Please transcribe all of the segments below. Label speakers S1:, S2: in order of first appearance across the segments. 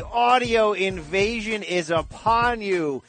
S1: The audio invasion is upon you.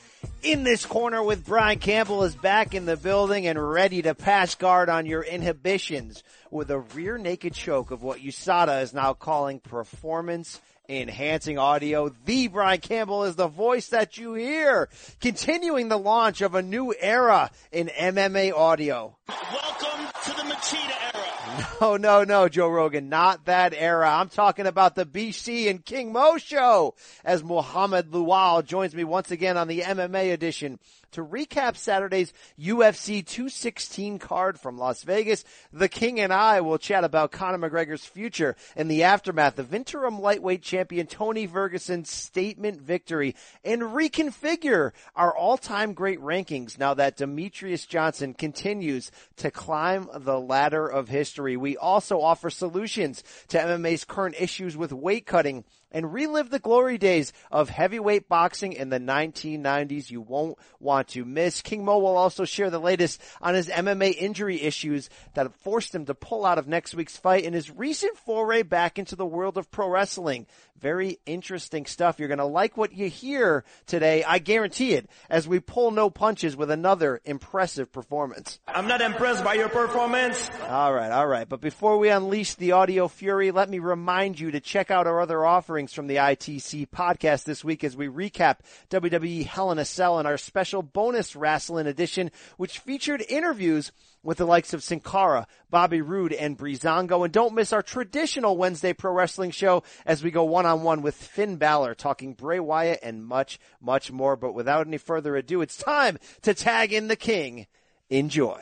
S1: In this corner with Brian Campbell is back in the building and ready to pass guard on your inhibitions with a rear naked choke of what USADA is now calling performance enhancing audio. The Brian Campbell is the voice that you hear, continuing the launch of a new era in MMA audio.
S2: Welcome to the Machida era.
S1: No, no, no, Joe Rogan, not that era. I'm talking about the BC and King Mo show as Muhammad Lawal joins me once again on the MMA edition to recap Saturday's UFC 216 card from Las Vegas. The King and I will chat about Conor McGregor's future in the aftermath of interim lightweight champion Tony Ferguson's statement victory and reconfigure our all-time great rankings now that Demetrious Johnson continues to climb the ladder of history. We also offer solutions to MMA's current issues with weight cutting and relive the glory days of heavyweight boxing in the 1990s. You won't want to miss. King Mo will also share the latest on his MMA injury issues that have forced him to pull out of next week's fight and his recent foray back into the world of pro wrestling. Very interesting stuff. You're going to like what you hear today. I guarantee it as we pull no punches with another impressive performance.
S2: I'm not impressed by your performance.
S1: All right, all right. But before we unleash the audio fury, let me remind you to check out our other offerings from the ITC podcast this week as we recap WWE Hell in a Cell and our special bonus wrestling edition, which featured interviews with the likes of Sin Cara, Bobby Roode, and Breezango. And don't miss our traditional Wednesday pro wrestling show as we go one on one with Finn Balor, talking Bray Wyatt and much, much more. But without any further ado, it's time to tag in the king. Enjoy.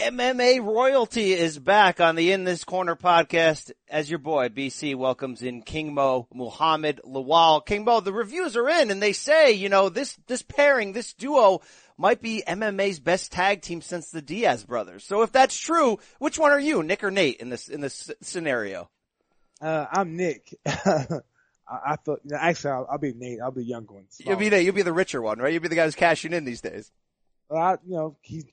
S1: MMA royalty is back on the In This Corner podcast as your boy BC welcomes in King Mo Muhammad Lawal. King Mo, the reviews are in and they say, you know, this, this pairing, this duo might be MMA's best tag team since the Diaz brothers. So if that's true, which one are you, Nick or Nate in this, in this scenario?
S3: Uh, I'm Nick. I, I thought, you actually, I'll, I'll, be Nate. I'll be the young one.
S1: You'll be the, you'll be the richer one, right? You'll be the guy who's cashing in these days.
S3: Well, I, you know, he's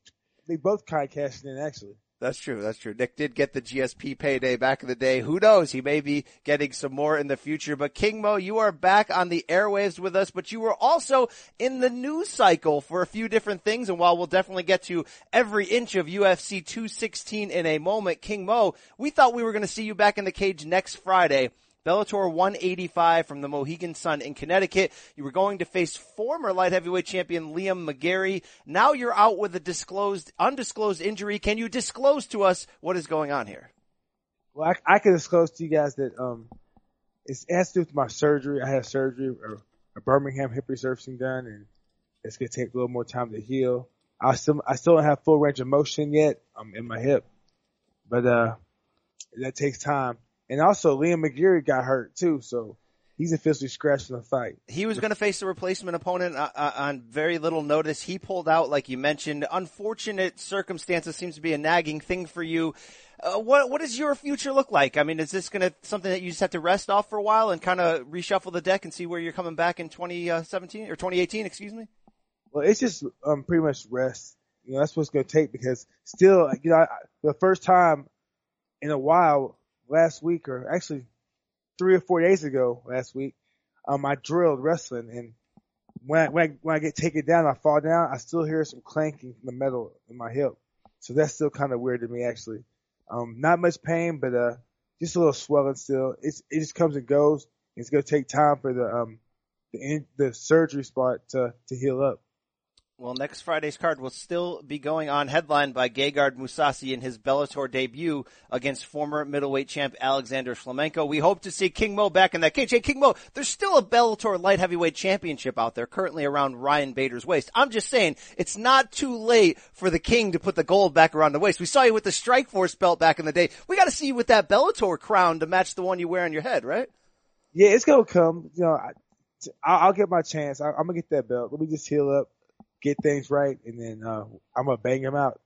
S3: they both kind of cashed in actually.
S1: That's true. That's true. Nick did get the GSP payday back in the day. Who knows? He may be getting some more in the future. But King Mo, you are back on the airwaves with us, but you were also in the news cycle for a few different things. And while we'll definitely get to every inch of UFC 216 in a moment, King Mo, we thought we were going to see you back in the cage next Friday Bellator 185 from the Mohegan Sun in Connecticut. You were going to face former light heavyweight champion Liam McGeary. Now you're out with a disclosed, undisclosed injury. Can you disclose to us what is going on here?
S3: Well, I, I can disclose to you guys that um, it has to do with my surgery. I had surgery, or a Birmingham hip resurfacing done, and it's gonna take a little more time to heal. I still I still don't have full range of motion yet. I'm in my hip, but uh, that takes time. And also Liam McGeary got hurt too, so he's officially scratched from the fight.
S1: He was going to face a replacement opponent uh, uh, on very little notice. He pulled out, like you mentioned. Unfortunate circumstances seems to be a nagging thing for you. Uh, what what does your future look like? I mean, is this going to something that you just have to rest off for a while and kind of reshuffle the deck and see where you're coming back in 2017 or 2018? Excuse me.
S3: Well, it's just um pretty much rest. You know, that's what's going to take because still, you know, I, the first time in a while last week, or actually three or four days ago last week, um, I drilled wrestling and when I, when I, when I get taken down, I fall down, I still hear some clanking from the metal in my hip. So that's still kind of weird to me actually. Um, not much pain, but, uh, just a little swelling still. It's, it just comes and goes. It's going to take time for the, um, the, in, the surgery spot to, to heal up.
S1: Well, next Friday's card will still be going on headlined by Gegard Mousasi in his Bellator debut against former middleweight champ Alexander Shlemenko. We hope to see King Mo back in that cage. Hey, King Mo, there's still a Bellator light heavyweight championship out there currently around Ryan Bader's waist. I'm just saying it's not too late for the King to put the gold back around the waist. We saw you with the Strikeforce belt back in the day. We got to see you with that Bellator crown to match the one you wear on your head, right?
S3: Yeah, it's gonna come. You know, I, will get my chance. I, I'm gonna get that belt. Let me just heal up get things right, and then uh, I'm gonna bang him out.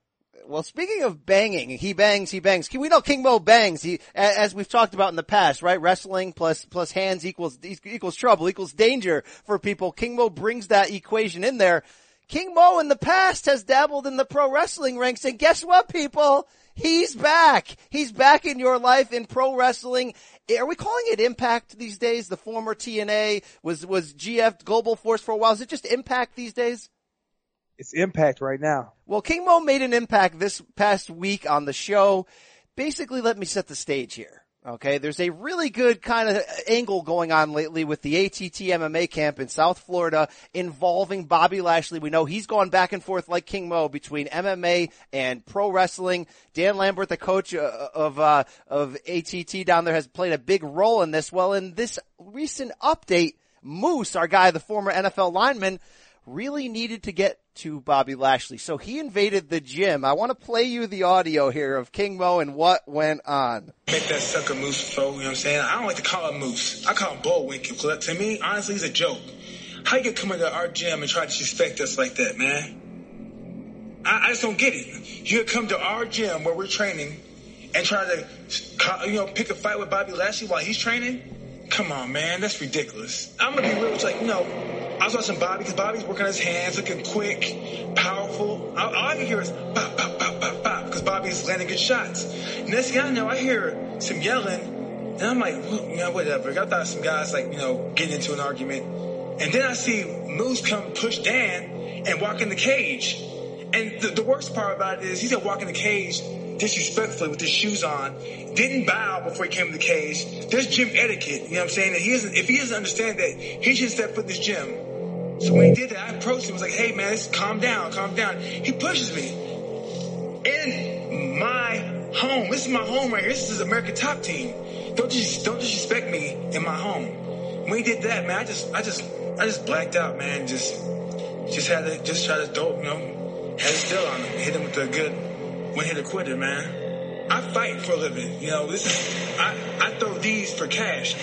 S1: Well, speaking of banging, he bangs, he bangs. We know King Mo bangs. He, as we've talked about in the past, right? Wrestling plus plus hands equals equals trouble equals danger for people. King Mo brings that equation in there. King Mo in the past has dabbled in the pro wrestling ranks, and guess what, people? He's back. He's back in your life in pro wrestling. Are we calling it Impact these days? The former TNA was was GF Global Force for a while. Is it just Impact these days?
S3: It's Impact right now.
S1: Well, King Mo made an impact this past week on the show. Basically, let me set the stage here. Okay, there's a really good kind of angle going on lately with the ATT MMA camp in South Florida involving Bobby Lashley. We know he's gone back and forth like King Mo between MMA and pro wrestling. Dan Lambert, the coach uh, of uh, of ATT down there, has played a big role in this. Well, in this recent update, Moose, our guy, the former NFL lineman, really needed to get to Bobby Lashley. So he invaded the gym. I want to play you the audio here of King Mo and what went on.
S4: Make that sucker Moose flow, you know what I'm saying? I don't like to call him Moose. I call him Bullwinkle. Cause to me, honestly, he's a joke. How you come into our gym and try to disrespect us like that, man? I, I just don't get it. You come to our gym where we're training and try to, you know, pick a fight with Bobby Lashley while he's training? Come on, man. That's ridiculous. I'm gonna be real. It's like, know, I was watching Bobby because Bobby's working his hands, looking quick, powerful. All, all I can hear is pop, pop, pop, pop, pop because Bobby's landing good shots. Next thing I know, I hear some yelling, and I'm like, well, you know, whatever. I thought some guys like, you know, getting into an argument, and then I see Moose come push Dan and walk in the cage. And the, the worst part about it is he's gonna walk in the cage disrespectfully with his shoes on, didn't bow before he came to the cage. There's gym etiquette, you know what I'm saying? And he doesn't, if he doesn't understand that, he should step foot in this gym. So when he did that, I approached him, was like, hey man, calm down, calm down. He pushes me in my home. This is my home right here. This is American top team. Don't just, don't disrespect me in my home. When he did that, man, I just, I just, I just blacked out, man. Just, just had to, just try to dope, you know, had it still on him, hit him with a good one hitter quitter, man. I fight for a living. You know, this is, I, I throw these for cash.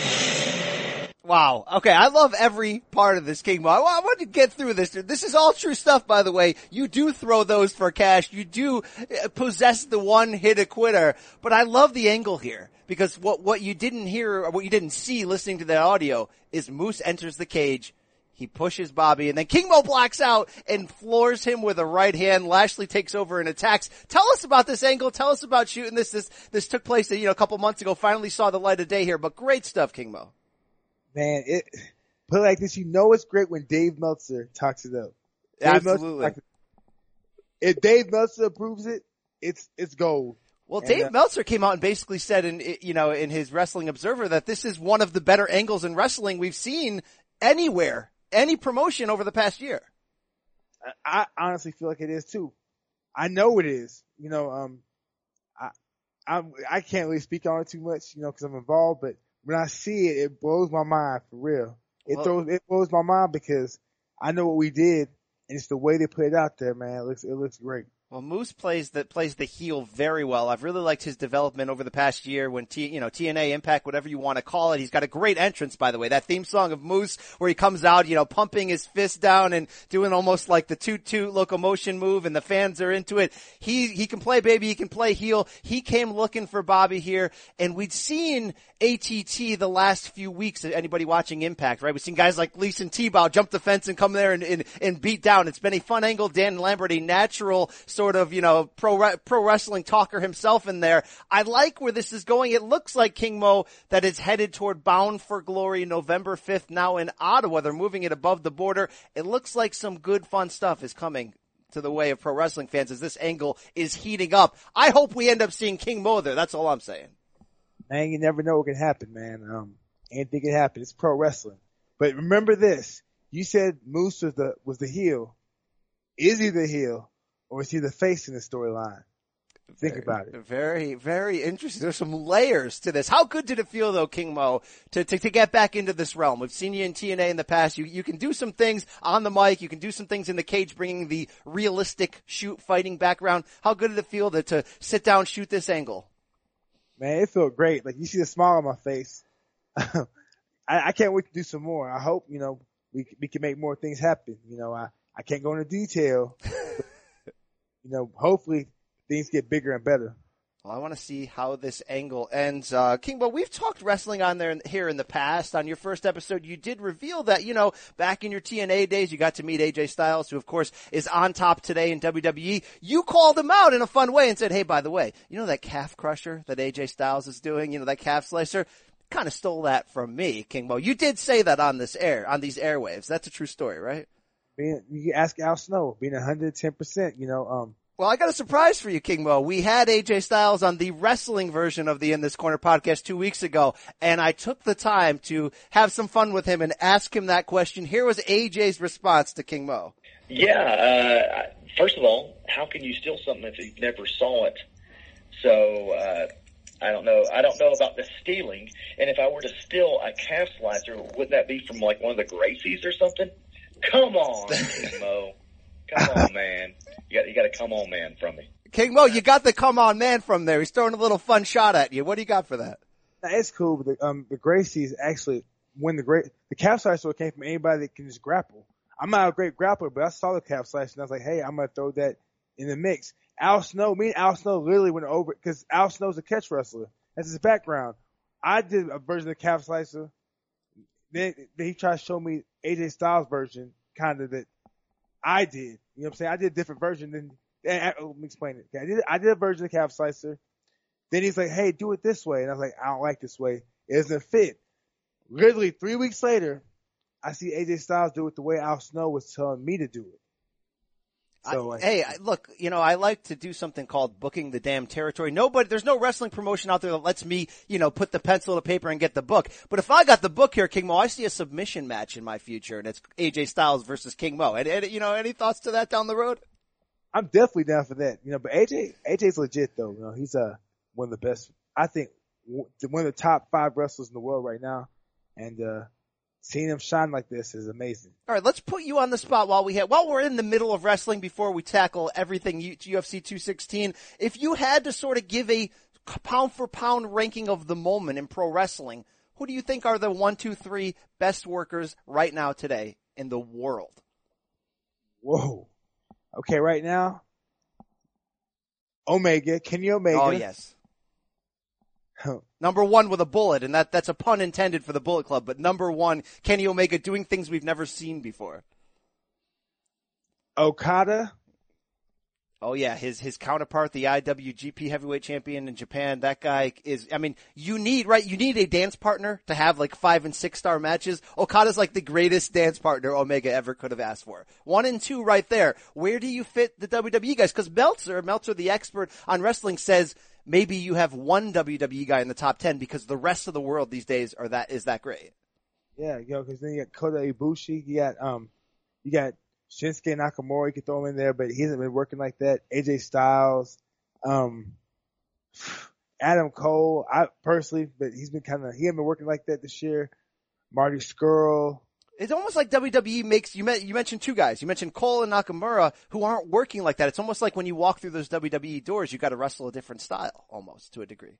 S1: Wow. Okay. I love every part of this King Mo. I want to get through this. This is all true stuff, by the way. You do throw those for cash. You do uh, possess the one hit a quitter, but I love the angle here because what, what you didn't hear or what you didn't see listening to the audio is Moose enters the cage. He pushes Bobby and then King Mo blacks out and floors him with a right hand. Lashley takes over and attacks. Tell us about this angle. Tell us about shooting this. This, this took place, you know, a couple months ago. Finally saw the light of day here, but great stuff, King Mo.
S3: Man, it, put it like this, you know it's great when Dave Meltzer talks it up. Dave
S1: Absolutely.
S3: Meltzer, if Dave Meltzer approves it, it's, it's gold.
S1: Well,
S3: And,
S1: Dave
S3: uh,
S1: Meltzer came out and basically said in, you know, in his Wrestling Observer that this is one of the better angles in wrestling we've seen anywhere, any promotion over the past year.
S3: I I honestly feel like it is too. I know it is. You know, um, I, I'm, I can't really speak on it too much, you know, cause I'm involved, but when I see it, it blows my mind for real. It
S1: Well-
S3: throws, it blows my mind because I know what we did and it's the way they put it out there, man. It looks, it looks great.
S1: Well, Moose plays that plays the heel very well. I've really liked his development over the past year when T, you know, TNA Impact, whatever you want to call it. He's got a great entrance, by the way. That theme song of Moose where he comes out, you know, pumping his fist down and doing almost like the toot toot locomotion move and the fans are into it. He, he can play baby. He can play heel. He came looking for Bobby here and we'd seen ATT the last few weeks. Anybody watching Impact, right? We've seen guys like Leeson T-Bow jump the fence and come there and, and, and beat down. It's been a fun angle. Dan Lambert, a natural sort of, you know, pro, pro wrestling talker himself in there. I like where this is going. It looks like King Mo that is headed toward Bound for Glory November 5th now in Ottawa. They're moving it above the border. It looks like some good fun stuff is coming to the way of pro wrestling fans as this angle is heating up. I hope we end up seeing King Mo there. That's all I'm saying.
S3: Man, you never know what can happen, man. Um, anything can happen. It's pro wrestling. But remember this. You said Moose was the, was the heel. Is he the heel or is he the face in the storyline? Think about it.
S1: Very, very interesting. There's some layers to this. How good did it feel though, King Mo, to, to, to get back into this realm? We've seen you in TNA in the past. You, you can do some things on the mic. You can do some things in the cage, bringing the realistic shoot fighting background. How good did it feel to, to sit down, shoot this angle?
S3: Man, it felt great. Like you see the smile on my face. I, I can't wait to do some more. I hope, you know, we, we can make more things happen. You know, I, I can't go into detail. you know, hopefully things get bigger and better.
S1: Well, I want to see how this angle ends. Uh, King, but we've talked wrestling on there here in the past. On your first episode, you did reveal that, you know, back in your TNA days, you got to meet AJ Styles, who of course is on top today in WWE. You called him out in a fun way and said, hey, by the way, you know that calf crusher that AJ Styles is doing? You know, that calf slicer? Kind of stole that from me, King Mo. You did say that on this air, on these airwaves. That's a true story, right?
S3: Being, you ask Al Snow, being 110%, you know, um,
S1: well, I got a surprise for you, King Mo. We had AJ Styles on the wrestling version of the In This Corner podcast two weeks ago, and I took the time to have some fun with him and ask him that question. Here was AJ's response to King Mo.
S5: Yeah, uh, first of all, how can you steal something if you never saw it? So, uh, I don't know. I don't know about the stealing. And if I were to steal a calf slicer, wouldn't that be from like one of the Gracies or something? Come on, King Mo. Come on, man. You got you got to come on, man, from me.
S1: King Mo, you got the come on, man, from there. He's throwing a little fun shot at you. What do you got for that?
S3: It's cool, but the, um, the Gracies actually when the great the calf slicer came from anybody that can just grapple. I'm not a great grappler, but I saw the calf slicer and I was like, hey, I'm gonna throw that in the mix. Al Snow, me and Al Snow literally went over because Al Snow's a catch wrestler. That's his background. I did a version of the calf slicer. Then, he tried to show me AJ Styles version, kind of that I did. You know what I'm saying? I did a different version than, eh, eh, oh, let me explain it. I did, I did a version of calf slicer. Then he's like, hey, do it this way. And I was like, I don't like this way. It doesn't fit. Literally three weeks later, I see AJ Styles do it the way Al Snow was telling me to do it.
S1: So, I, hey, look, you know, I like to do something called booking the damn territory. Nobody, there's no wrestling promotion out there that lets me, you know, put the pencil to paper and get the book. But if I got the book here, King Mo, I see a submission match in my future, and it's AJ Styles versus King Mo. And, and you know, any thoughts to that down the road?
S3: I'm definitely down for that. You know, but AJ, AJ's legit though. You know, he's uh one of the best. I think one of the top five wrestlers in the world right now, and uh seeing him shine like this is amazing.
S1: All right, let's put you on the spot while we have, while we're in the middle of wrestling before we tackle everything UFC 216. If you had to sort of give a pound for pound ranking of the moment in pro wrestling, who do you think are the one, two, three best workers right now today in the world?
S3: Whoa. Okay, right now, Omega, Kenny Omega.
S1: Oh yes. number one with a bullet, and that, that's a pun intended for the Bullet Club, but number one, Kenny Omega doing things we've never seen before.
S3: Okada.
S1: Oh yeah, his, his counterpart, the IWGP heavyweight champion in Japan, that guy is, I mean, you need, right, you need a dance partner to have like five and six star matches. Okada's like the greatest dance partner Omega ever could have asked for. One and two right there. Where do you fit the WWE guys? Cause Meltzer, Meltzer the expert on wrestling says, maybe you have one WWE guy in the top 10 because the rest of the world these days are that, is that great.
S3: Yeah, you know, cause then you got Kota Ibushi, you got, um, you got Shinsuke Nakamura, you could throw him in there, but he hasn't been working like that. AJ Styles, um, Adam Cole, I personally, but he's been kind of, he hasn't been working like that this year. Marty Scurll,
S1: it's almost like WWE makes you. met, you mentioned two guys. You mentioned Cole and Nakamura who aren't working like that. It's almost like when you walk through those WWE doors, you got to wrestle a different style, almost to a degree.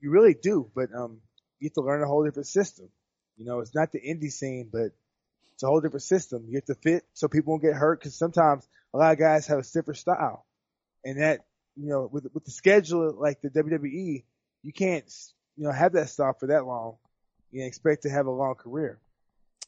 S3: You really do, but um, you have to learn a whole different system. You know, it's not the indie scene, but it's a whole different system. You have to fit so people won't get hurt because sometimes a lot of guys have a stiffer style, and that you know with with the schedule like the WWE, you can't you know have that style for that long. You expect to have a long career.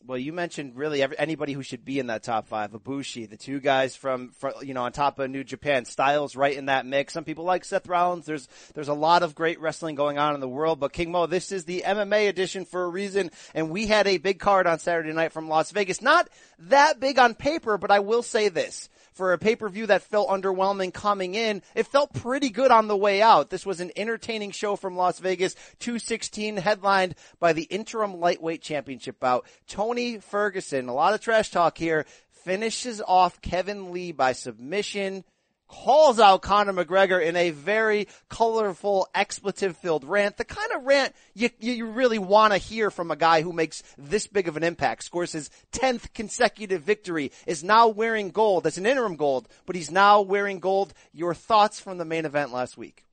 S1: Well, you mentioned really every, anybody who should be in that top five. Ibushi, the two guys from, from, you know, on top of New Japan. Styles right in that mix. Some people like Seth Rollins. There's, there's a lot of great wrestling going on in the world, but King Mo, this is the MMA edition for a reason. And we had a big card on Saturday night from Las Vegas. Not that big on paper, but I will say this for a pay-per-view that felt underwhelming coming in, it felt pretty good on the way out. This was an entertaining show from Las Vegas, 216 headlined by the interim lightweight championship bout. Tony Ferguson, a lot of trash talk here, finishes off Kevin Lee by submission calls out Conor McGregor in a very colorful, expletive-filled rant. The kind of rant you, you really want to hear from a guy who makes this big of an impact, scores his 10th consecutive victory, is now wearing gold. That's an interim gold, but he's now wearing gold. Your thoughts from the main event last week?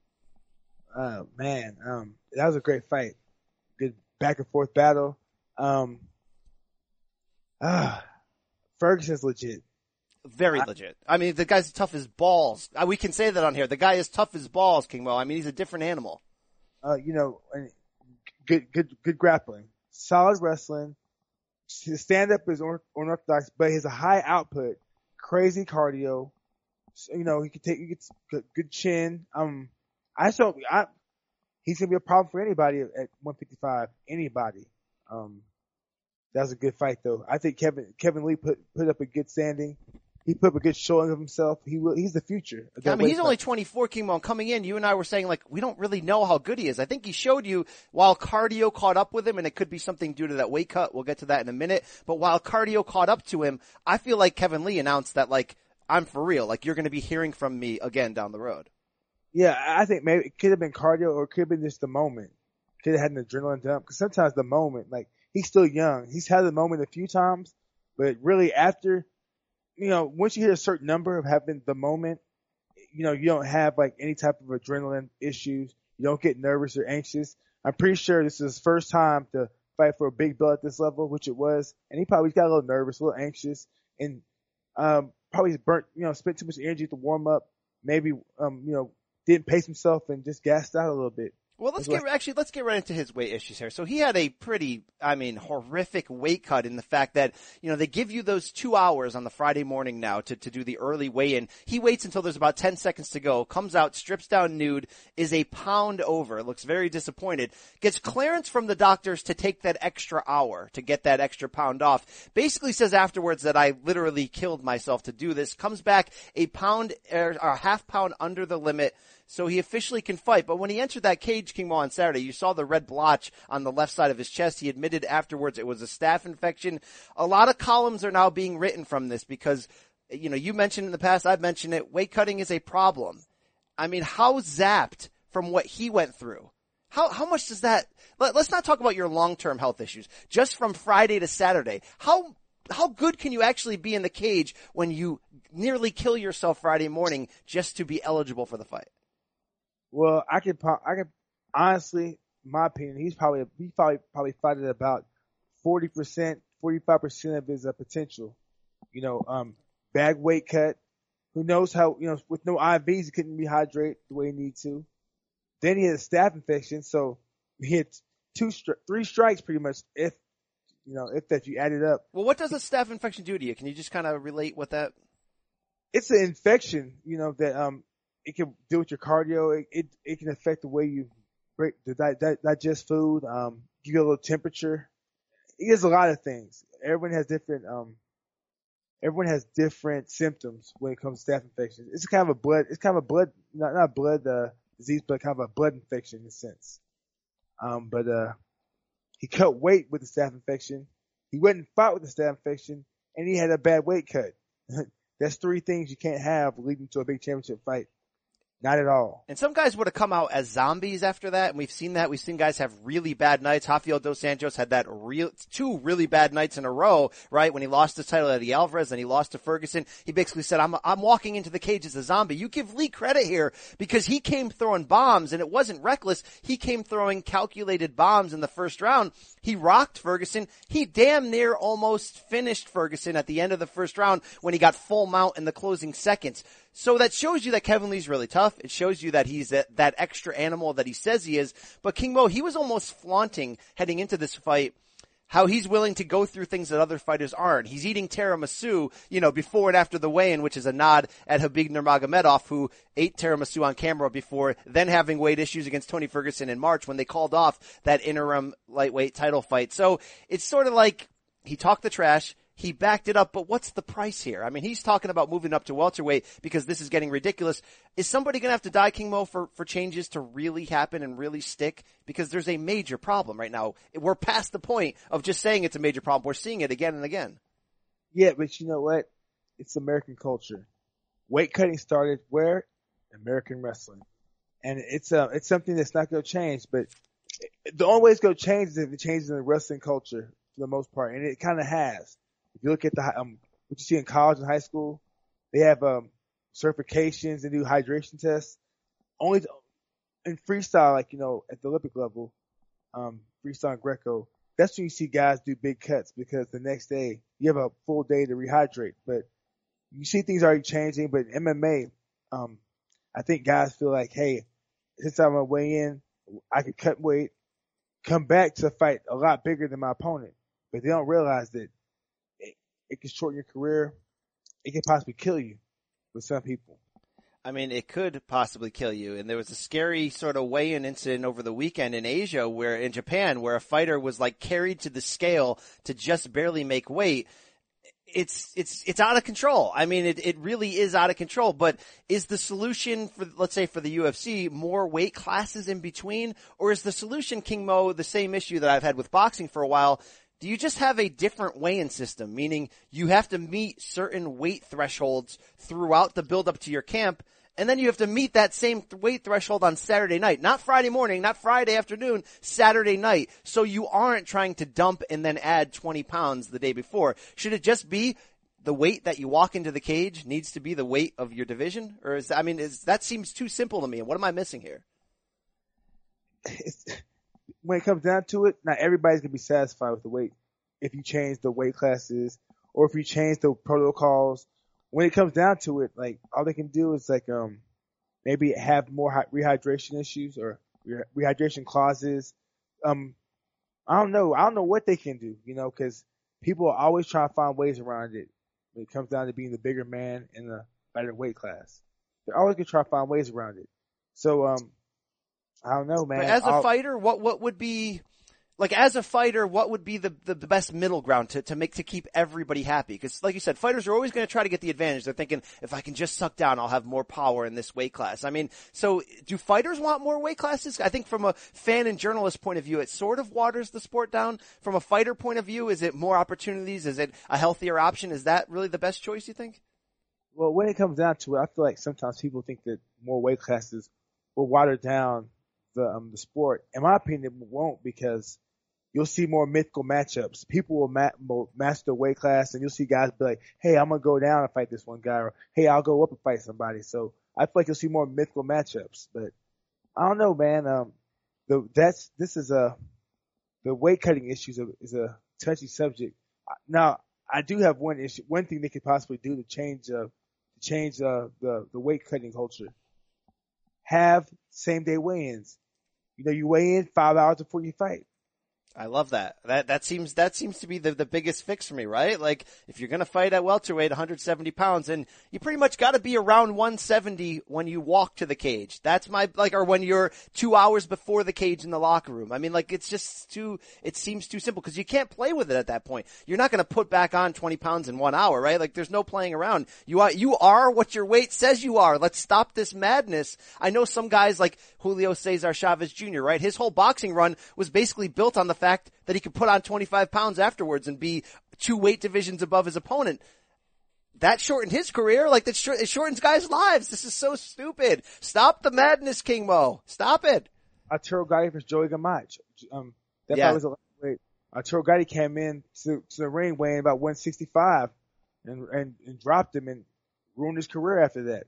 S3: Oh man, um, that was a great fight. Good back and forth battle. Um, ah, Ferguson's legit.
S1: Very legit. I mean, the guy's tough as balls. Uh, We can say that on here. The guy is tough as balls, King Mo. I mean, he's a different animal.
S3: uh, you know, good, good, good grappling, solid wrestling. His stand up is un- unorthodox, but he has a high output, crazy cardio. So, you know, he can take, he gets good, good chin. Um, I don't, I, he's gonna be a problem for anybody at 155. Anybody. Um, that was a good fight though. I think Kevin, Kevin Lee put, put up a good standing. He put up a good showing of himself. He will, he's the future.
S1: I mean, he's only 24, King Mo. Coming in, you and I were saying like, we don't really know how good he is. I think he showed you while cardio caught up with him, and it could be something due to that weight cut. We'll get to that in a minute. But while cardio caught up to him, I feel like Kevin Lee announced that like, I'm for real. Like, you're going to be hearing from me again down the road.
S3: Yeah, I think maybe it could have been cardio or it could have been just the moment. Could have had an adrenaline dump because sometimes the moment, like he's still young, he's had the moment a few times, but really after, you know, once you hit a certain number of having the moment, you know, you don't have like any type of adrenaline issues. You don't get nervous or anxious. I'm pretty sure this is his first time to fight for a big belt at this level, which it was, and he probably got a little nervous, a little anxious, and um, probably burnt, you know, spent too much energy to warm up. Maybe, um, you know, didn't pace himself and just gassed out a little bit.
S1: Well, let's get actually let's get right into his weight issues here. So he had a pretty, I mean, horrific weight cut in the fact that you know they give you those two hours on the Friday morning now to to do the early weigh in. He waits until there's about ten seconds to go, comes out, strips down nude, is a pound over, looks very disappointed, gets clearance from the doctors to take that extra hour to get that extra pound off. Basically says afterwards that I literally killed myself to do this. Comes back a pound or a half pound under the limit so he officially can fight. But when he entered that cage, King Mo, on Saturday, you saw the red blotch on the left side of his chest. He admitted afterwards it was a staph infection. A lot of columns are now being written from this because, you know, you mentioned in the past, I've mentioned it, weight cutting is a problem. I mean, how zapped from what he went through? How, how much does that, let, let's not talk about your long-term health issues. Just from Friday to Saturday, how, how good can you actually be in the cage when you nearly kill yourself Friday morning just to be eligible for the fight?
S3: Well, I could, I could, honestly, my opinion, he's probably, he probably, probably fight at about 40%, 45% of his uh, potential. You know, um, bag weight cut. Who knows how, you know, with no IVs, he couldn't rehydrate the way he needed to. Then he had a staph infection, so he had two, three strikes pretty much if, you know, if that you add it up.
S1: Well, what does a staph infection do to you? Can you just kind of relate what that?
S3: it's an infection, you know, that um it can deal with your cardio. It it, it can affect the way you break the di- digest food. Um, give you a little temperature. It does a lot of things. Everyone has different um. Everyone has different symptoms when it comes to staph infections. It's kind of a blood. It's kind of a blood, not not blood uh, disease, but kind of a blood infection in a sense. Um, but uh, he cut weight with the staph infection. He went and fought with the staph infection, and he had a bad weight cut. That's three things you can't have leading to a big championship fight. Not at all.
S1: And some guys would have come out as zombies after that, and we've seen that. We've seen guys have really bad nights. Rafael dos Anjos had that real, two really bad nights in a row, right? When he lost his title to Eddie Alvarez and he lost to Ferguson. He basically said, I'm, I'm walking into the cage as a zombie. You give Lee credit here because he came throwing bombs and it wasn't reckless. He came throwing calculated bombs in the first round. He rocked Ferguson. He damn near almost finished Ferguson at the end of the first round when he got full mount in the closing seconds. So that shows you that Kevin Lee's really tough. It shows you that he's that, that extra animal that he says he is. But King Mo, he was almost flaunting heading into this fight how he's willing to go through things that other fighters aren't. He's eating tiramisu, you know, before and after the weigh-in, which is a nod at Khabib Nurmagomedov, who ate tiramisu on camera before then having weight issues against Tony Ferguson in March when they called off that interim lightweight title fight. So it's sort of like he talked the trash. He backed it up, but what's the price here? I mean, he's talking about moving up to welterweight because this is getting ridiculous. Is somebody going to have to die, King Mo, for, for changes to really happen and really stick? Because there's a major problem right now. We're past the point of just saying it's a major problem. We're seeing it again and again.
S3: Yeah, but you know what? It's American culture. Weight cutting started where? American wrestling. And it's uh, it's something that's not going to change, but the only way it's going to change is if it changes in the wrestling culture for the most part. And it kind of has. You look at the, um, what you see in college and high school, they have, um, certifications and do hydration tests. Only in freestyle, like, you know, at the Olympic level, um, freestyle Greco, that's when you see guys do big cuts because the next day you have a full day to rehydrate. But you see things already changing, but in MMA, um, I think guys feel like, hey, since I'm gonna weigh in, I could cut weight, come back to fight a lot bigger than my opponent. But they don't realize that it, can shorten your career. It can possibly kill you with some people.
S1: I mean, it could possibly kill you. And there was a scary sort of weigh-in incident over the weekend in Asia where, in Japan, where a fighter was like carried to the scale to just barely make weight. It's, it's, it's out of control. I mean, it, it really is out of control, but is the solution for, let's say for the UFC, more weight classes in between? Or is the solution, King Mo, the same issue that I've had with boxing for a while? Do you just have a different weigh-in system, meaning you have to meet certain weight thresholds throughout the build up to your camp, and then you have to meet that same weight threshold on Saturday night, not Friday morning, not Friday afternoon, Saturday night. So you aren't trying to dump and then add 20 pounds the day before. Should it just be the weight that you walk into the cage needs to be the weight of your division? Or is, I mean, is, that seems too simple to me. And what am I missing here?
S3: When it comes down to it, not everybody's gonna be satisfied with the weight. If you change the weight classes or if you change the protocols, when it comes down to it, like all they can do is like um maybe have more hy- rehydration issues or re- rehydration clauses. Um, I don't know. I don't know what they can do, you know, because people are always trying to find ways around it. When it comes down to being the bigger man in the better weight class, they're always gonna try to find ways around it. So um, I don't know, man.
S1: But as a
S3: I'll-
S1: fighter, what what would be like as a fighter, what would be the, the, the best middle ground to, to make to keep everybody happy? Because like you said, fighters are always going to try to get the advantage. They're thinking if I can just suck down, I'll have more power in this weight class. I mean, so do fighters want more weight classes? I think from a fan and journalist point of view, it sort of waters the sport down. From a fighter point of view, is it more opportunities? Is it a healthier option? Is that really the best choice? You think?
S3: Well, when it comes down to it, I feel like sometimes people think that more weight classes will water down the um, the sport. In my opinion, it won't because you'll see more mythical matchups. People will, ma- weight class, and you'll see guys be like, "Hey, I'm gonna go down and fight this one guy," or "Hey, I'll go up and fight somebody." So I feel like you'll see more mythical matchups. But I don't know, man. Um, the that's this is a the weight cutting issue is a, is a touchy subject. Now, I do have one issue, one thing they could possibly do to change uh, to change uh, the the weight cutting culture. Have same day weigh-ins. You know, you weigh in five hours before you fight.
S1: I love that. That that seems that seems to be the the biggest fix for me, right? Like if you're gonna fight at welterweight, 170 pounds, and you pretty much got to be around 170 when you walk to the cage. That's my like, or when you're two hours before the cage in the locker room. I mean, like it's just too. It seems too simple because you can't play with it at that point. You're not gonna put back on 20 pounds in one hour, right? Like there's no playing around. You are you are what your weight says you are. Let's stop this madness. I know some guys like Julio Cesar Chavez Jr. Right? His whole boxing run was basically built on the fact that he could put on 25 pounds afterwards and be two weight divisions above his opponent. That shortened his career. Like that, short, it shortens guys' lives. This is so stupid. Stop the madness, King Mo. Stop it.
S3: Arturo Gatti versus Joey Gamache. Um, that
S1: Yeah.
S3: was a lightweight. Arturo Gatti came in to, to the ring weighing about 165 and, and, and dropped him and ruined his career after that.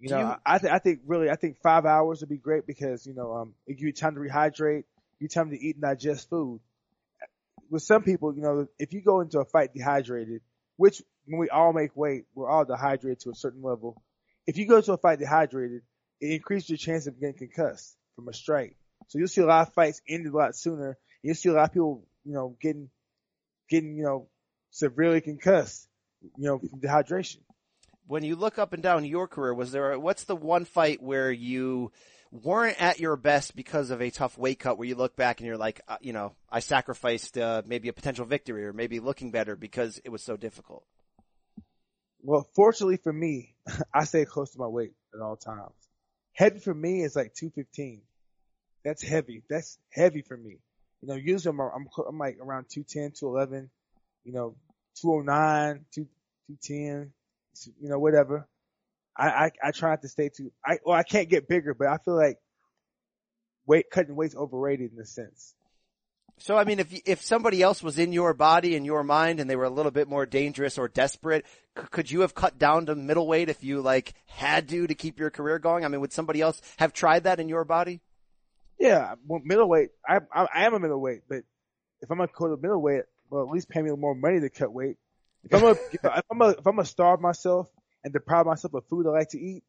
S3: You know,
S1: you-
S3: I, th- I think really, I think five hours would be great because, you know, um, it gives you time to rehydrate, you time to eat and digest food. With some people, you know, if you go into a fight dehydrated, which when we all make weight, we're all dehydrated to a certain level. If you go to a fight dehydrated, it increases your chance of getting concussed from a strike. So you'll see a lot of fights ended a lot sooner. You'll see a lot of people, you know, getting, getting, you know, severely concussed, you know, from dehydration.
S1: When you look up and down your career, was there, a, what's the one fight where you weren't at your best because of a tough weight cut where you look back and you're like, uh, you know, I sacrificed, uh, maybe a potential victory or maybe looking better because it was so difficult?
S3: Well, fortunately for me, I stay close to my weight at all times. Heavy for me is like 215. That's heavy. That's heavy for me. You know, usually I'm, I'm, I'm like around 210, 211, you know, 209, 2, 210, you know, whatever. I, I, I try not to stay too, I, well, I can't get bigger, but I feel like weight, cutting weight's overrated in a sense.
S1: So I mean, if if somebody else was in your body and your mind, and they were a little bit more dangerous or desperate, c- could you have cut down to middleweight if you like had to to keep your career going? I mean, would somebody else have tried that in your body?
S3: Yeah, well, middleweight. I, I I am a middleweight, but if I'm gonna go to middleweight, well, at least pay me more money to cut weight. If I'm gonna, if I'm gonna, if I'm gonna starve myself and deprive myself of food I like to eat,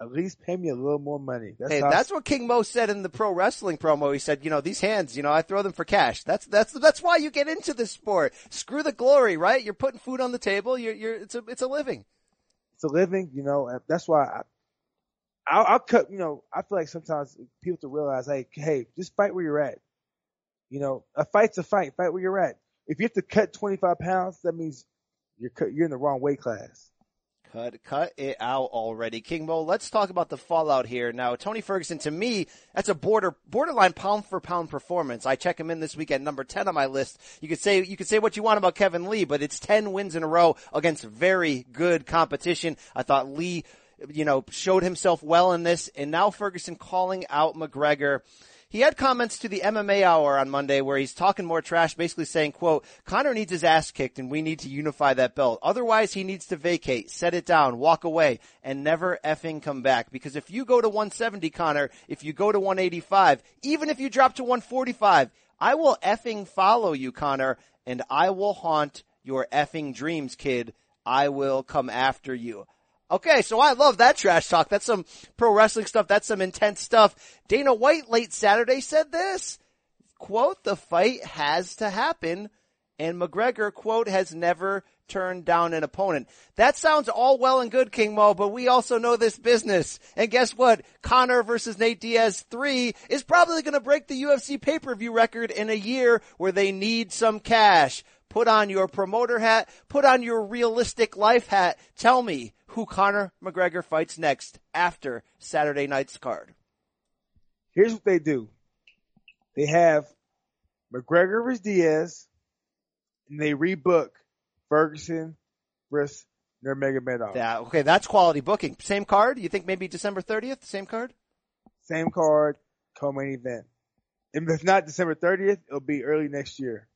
S3: at least pay me a little more money. That's
S1: Hey, that's what King Mo said in the pro wrestling promo. He said, you know, these hands, you know, I throw them for cash. That's, that's, that's why you get into this sport. Screw the glory, right? You're putting food on the table. You're, you're, it's a, it's a living.
S3: it's a living, you know, and that's why I, I'll, I'll cut, you know, I feel like sometimes people have to realize, hey, hey, just fight where you're at. You know, a fight's a fight. Fight where you're at. If you have to cut 25 pounds, that means you're cut, you're in the wrong weight class.
S1: Cut, cut it out already. King Mo, let's talk about the fallout here. Now, Tony Ferguson, to me, that's a border, borderline pound for pound performance. I check him in this week at number 10 on my list. You could say, you could say what you want about Kevin Lee, but it's 10 wins in a row against very good competition. I thought Lee, you know, showed himself well in this, and now Ferguson calling out McGregor. He had comments to the MMA hour on Monday where he's talking more trash, basically saying, quote, Conor needs his ass kicked and we need to unify that belt. Otherwise he needs to vacate, set it down, walk away, and never effing come back. Because if you go to 170, Conor, if you go to 185, even if you drop to 145, I will effing follow you, Conor, and I will haunt your effing dreams, kid. I will come after you. Okay, so I love that trash talk. That's some pro wrestling stuff. That's some intense stuff. Dana White late Saturday said this, quote, the fight has to happen and McGregor, quote, has never turned down an opponent. That sounds all well and good, King Mo, but we also know this business. And guess what? Conor versus Nate Diaz 3 is probably going to break the UFC pay-per-view record in a year where they need some cash. Put on your promoter hat, put on your realistic life hat. Tell me who Conor McGregor fights next after Saturday night's card.
S3: Here's what they do. They have McGregor versus Diaz, and they rebook Ferguson versus Nurmagomedov.
S1: Yeah, okay, that's quality booking. Same card? You think maybe December 30th? Same card?
S3: Same card, co-main event. And if not December 30th, it'll be early next year.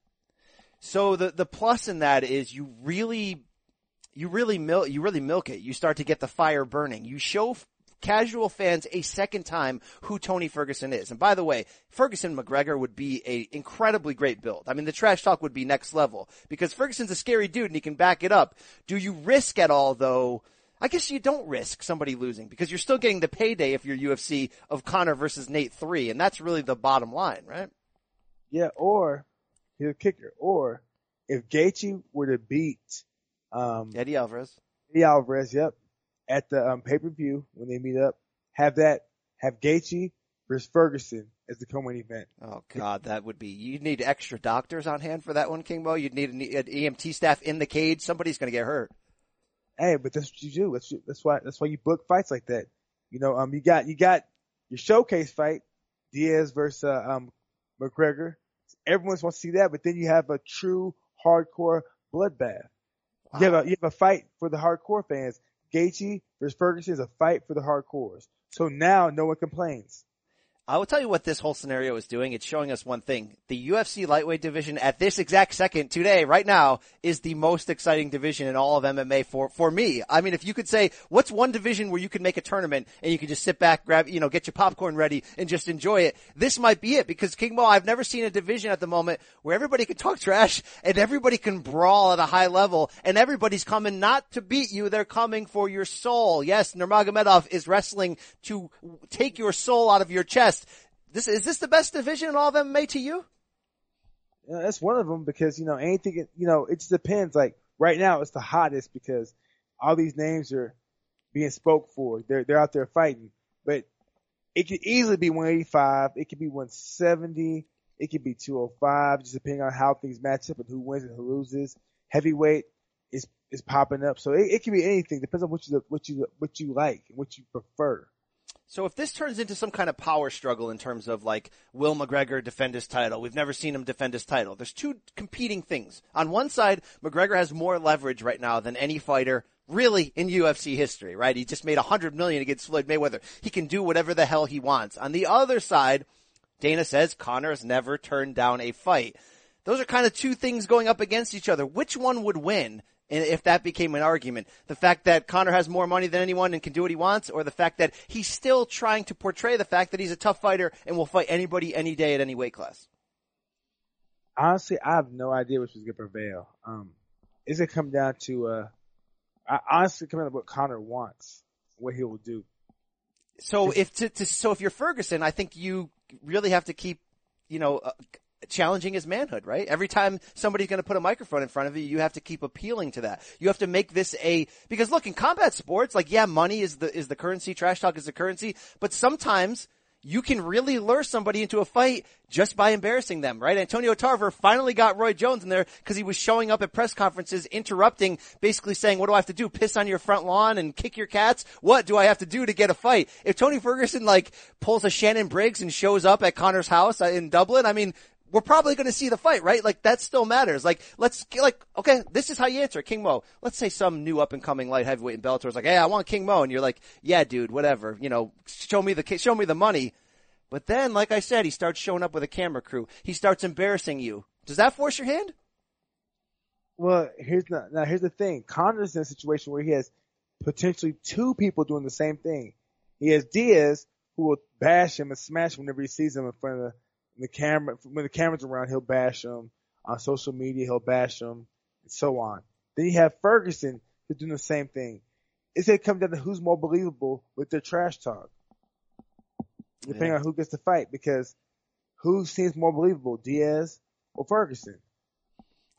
S1: So the the plus in that is you really you really milk you really milk it. You start to get the fire burning. You show f- casual fans a second time who Tony Ferguson is. And by the way, Ferguson McGregor would be a incredibly great build. I mean, the trash talk would be next level because Ferguson's a scary dude and he can back it up. Do you risk at all though? I guess you don't risk somebody losing because you're still getting the payday if you're UFC of Conor versus Nate 3 and that's really the bottom line, right?
S3: Yeah, or here's a kicker. Or if Gaethje were to beat um,
S1: Eddie Alvarez.
S3: Eddie Alvarez, yep, at the um, pay per view when they meet up, have that have Gaethje versus Ferguson as the co-main event.
S1: Oh God, that would be. You'd need extra doctors on hand for that one, King Mo. You'd need an, an EMT staff in the cage. Somebody's going to get hurt.
S3: Hey, but that's what you do. That's that's why that's why you book fights like that. You know, um, you got you got your showcase fight, Diaz versus uh, um McGregor. Everyone wants to see that, but then you have a true hardcore bloodbath. You have a you have a fight for the hardcore fans. Gaethje versus Ferguson is a fight for the hardcores. So now no one complains.
S1: I will tell you what this whole scenario is doing. It's showing us one thing. The UFC lightweight division at this exact second today, right now, is the most exciting division in all of MMA for, for me. I mean, if you could say, what's one division where you could make a tournament and you could just sit back, grab, you know, get your popcorn ready and just enjoy it. This might be it because King Mo, I've never seen a division at the moment where everybody can talk trash and everybody can brawl at a high level and everybody's coming not to beat you. They're coming for your soul. Yes, Nurmagomedov is wrestling to take your soul out of your chest. This is this the best division in all of MMA to you?
S3: Know, that's one of them because you know anything. You know, it just depends. Like right now, it's the hottest because all these names are being spoke for. They're they're out there fighting, but it could easily be 185. It could be 170. It could be 205, just depending on how things match up and who wins and who loses. Heavyweight is is popping up, so it, it can be anything. Depends on what you what you what you like and what you prefer.
S1: So if this turns into some kind of power struggle in terms of like, will McGregor defend his title? We've never seen him defend his title. There's two competing things. On one side, McGregor has more leverage right now than any fighter really in UFC history, right? He just made hundred million against Floyd Mayweather. He can do whatever the hell he wants. On the other side, Dana says Conor has never turned down a fight. Those are kind of two things going up against each other. Which one would win? If that became an argument. The fact that Conor has more money than anyone and can do what he wants, or the fact that he's still trying to portray the fact that he's a tough fighter and will fight anybody any day at any weight class.
S3: Honestly, I have no idea which is going to prevail. Um, Is it come down to uh, I honestly come down to what Conor wants, what he will do.
S1: So if to, to so if you're Ferguson, I think you really have to keep, you know, uh, challenging his manhood, right? Every time somebody's going to put a microphone in front of you, you have to keep appealing to that. You have to make this a because look in combat sports, like yeah, money is the is the currency, trash talk is the currency, but sometimes you can really lure somebody into a fight just by embarrassing them, right? Antonio Tarver finally got Roy Jones in there because he was showing up at press conferences, interrupting, basically saying, what do I have to do? Piss on your front lawn and kick your cats? What do I have to do to get a fight? If Tony Ferguson like pulls a Shannon Briggs and shows up at Conor's house uh, in Dublin, I mean, we're probably going to see the fight, right? Like that still matters. Like let's like okay, this is how you answer King Mo. Let's say some new up and coming light heavyweight in Bellator is like, hey, I want King Mo, and you're like, yeah, dude, whatever. You know, show me the show me the money. But then, like I said, he starts showing up with a camera crew. He starts embarrassing you. Does that force your hand?
S3: Well, here's the now here's the thing. Conor's in a situation where he has potentially two people doing the same thing. He has Diaz who will bash him and smash him whenever he sees him in front of the, the camera. When the camera's around, he'll bash him on social media. He'll bash him and so on. Then you have Ferguson who's doing the same thing. It's to come down to who's more believable with their trash talk, depending
S1: Yeah.
S3: on who gets the fight. Because who seems more believable, Diaz or Ferguson?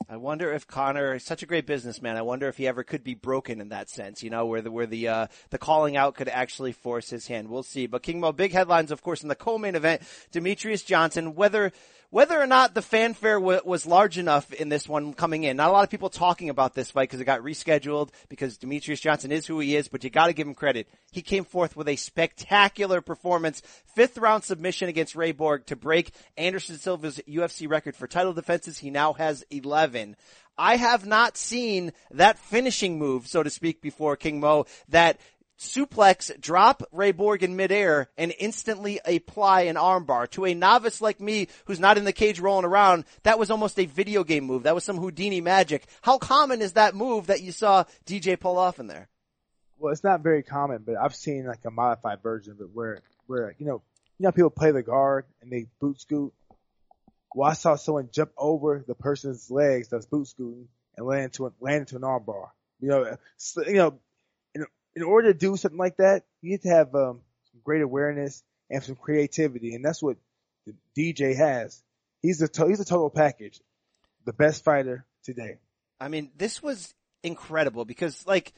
S1: I wonder if Conor is such a great businessman. I wonder if he ever could be broken in that sense, you know, where the where the uh, the calling out could actually force his hand. We'll see. But King Mo, big headlines, of course, in the co-main event. Demetrious Johnson, whether whether or not the fanfare w- was large enough in this one coming in. Not a lot of people talking about this fight because it got rescheduled because Demetrious Johnson is who he is, but you got to give him credit. He came forth with a spectacular performance, fifth round submission against Ray Borg to break Anderson Silva's UFC record for title defenses. He now has 11. I have not seen that finishing move, so to speak, before King Mo, that suplex, drop Ray Borg in midair, and instantly apply an armbar. To a novice like me who's not in the cage rolling around, that was almost a video game move. That was some Houdini magic. How common is that move that you saw DJ pull off in there?
S3: well, it's not very common, but I've seen like a modified version of it where, where, you know, you know, people play the guard and they boot scoot. Well, I saw someone jump over the person's legs that's boot scooting and land a, land into an armbar. You know, you know, in, order to do something like that, you need to have, um, some great awareness and some creativity. And that's what the DJ has. He's a, to, he's a total package. The best fighter today.
S1: I mean, this was incredible because like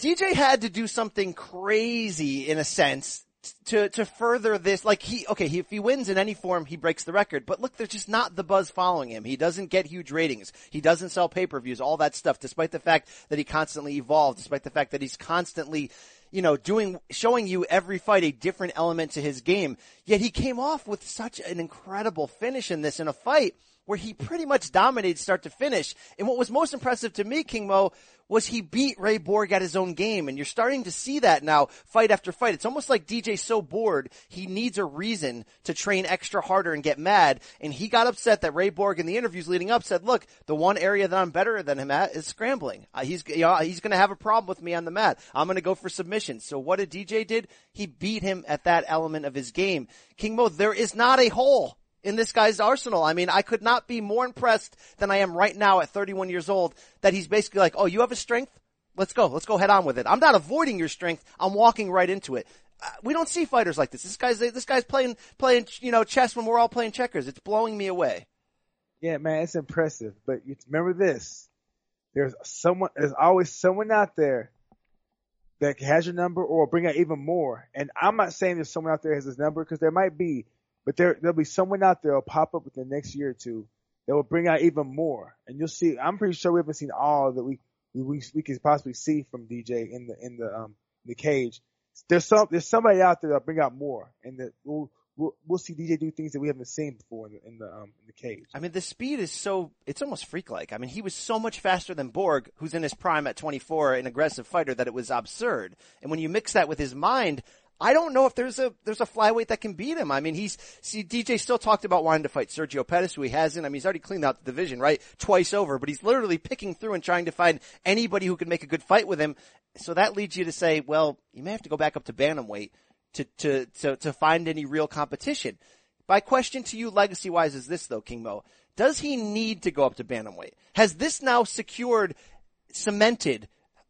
S1: DJ had to do something crazy in a sense to to further this like he okay he, if he wins in any form he breaks the record. But look there's just not the buzz following him. He doesn't get huge ratings. He doesn't sell pay-per-views all that stuff despite the fact that he constantly evolved despite the fact that he's constantly you know doing showing you every fight a different element to his game. Yet he came off with such an incredible finish in this in a fight where he pretty much dominated start to finish. And what was most impressive to me, King Mo, was he beat Ray Borg at his own game. And you're starting to see that now, fight after fight. It's almost like DJ's so bored, he needs a reason to train extra harder and get mad. And he got upset that Ray Borg in the interviews leading up said, look, the one area that I'm better than him at is scrambling. Uh, he's, you know, he's gonna have a problem with me on the mat. I'm gonna go for submissions. So what did DJ did? He beat him at that element of his game. King Mo, there is not a hole in this guy's arsenal. I mean, I could not be more impressed than I am right now at 31 years old that he's basically like, oh, you have a strength? Let's go. Let's go head on with it. I'm not avoiding your strength. I'm walking right into it. Uh, we don't see fighters like this. This guy's, this guy's playing, playing, you know, chess when we're all playing checkers. It's blowing me away.
S3: Yeah, man, it's impressive. But remember this: there's someone, there's always someone out there that has your number, or bring out even more. And I'm not saying there's someone out there has his number because there might be, but there there'll be someone out there will pop up within the next year or two that will bring out even more. And you'll see. I'm pretty sure we haven't seen all that we we we can possibly see from DJ in the in the um the cage. There's some there's somebody out there that'll bring out more, and that we'll we'll, we'll see DJ do things that we haven't seen before in the in the um in the cage.
S1: I mean, the speed is so, it's almost freak-like. I mean, he was so much faster than Borg, who's in his prime at 24, an aggressive fighter, that it was absurd. And when you mix that with his mind, I don't know if there's a, there's a flyweight that can beat him. I mean, he's, see, DJ still talked about wanting to fight Sergio Pettis, who he hasn't. I mean, he's already cleaned out the division, right? Twice over, but he's literally picking through and trying to find anybody who can make a good fight with him. So that leads you to say, well, you may have to go back up to bantamweight to, to, to, to find any real competition. My question to you legacy wise is this though, King Mo. Does he need to go up to bantamweight? Has this now secured, cemented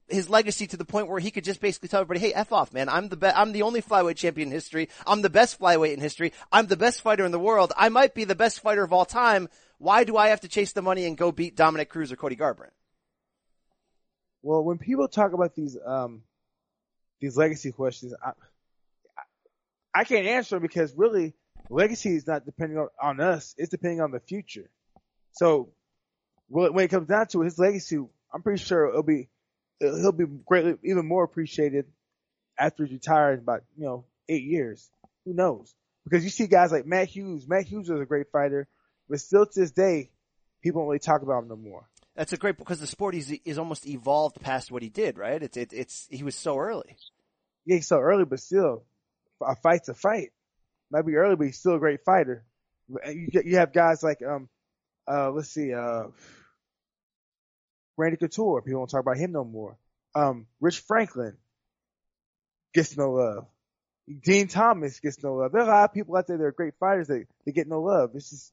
S1: his legacy to the point where he could just basically tell everybody, "Hey, f off, man! I'm the be- I'm the only flyweight champion in history. I'm the best flyweight in history. I'm the best fighter in the world. I might be the best fighter of all time. Why do I have to chase the money and go beat Dominick Cruz or Cody Garbrandt?"
S3: Well, when people talk about these um these legacy questions, I I, can't answer because really legacy is not depending on, on us; it's depending on the future. So when it comes down to it, his legacy, I'm pretty sure it'll be he'll be greatly even more appreciated after he's retired in about you know eight years. Who knows? Because you see guys like Matt Hughes. Matt Hughes was a great fighter, but still to this day, people don't really talk about him no more.
S1: That's a great because the sport is is almost evolved past what he did, right? It's it, it's he was so early.
S3: Yeah, he's so early, but still, a fight's a fight. Might be early, but he's still a great fighter. You you have guys like um uh let's see uh Randy Couture. People don't talk about him no more. Um, Rich Franklin gets no love. Din Thomas gets no love. There are a lot of people out there that are great fighters that they get no love. This is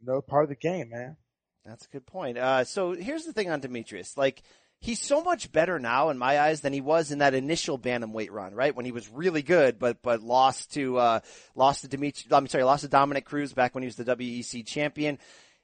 S3: you know part of the game, man.
S1: That's a good point. Uh, so here's the thing on Demetrious. Like, he's so much better now in my eyes than he was in that initial bantamweight run, right? When he was really good, but, but lost to, uh, lost to Demetrious, I'm sorry, lost to Dominick Cruz back when he was the WEC champion.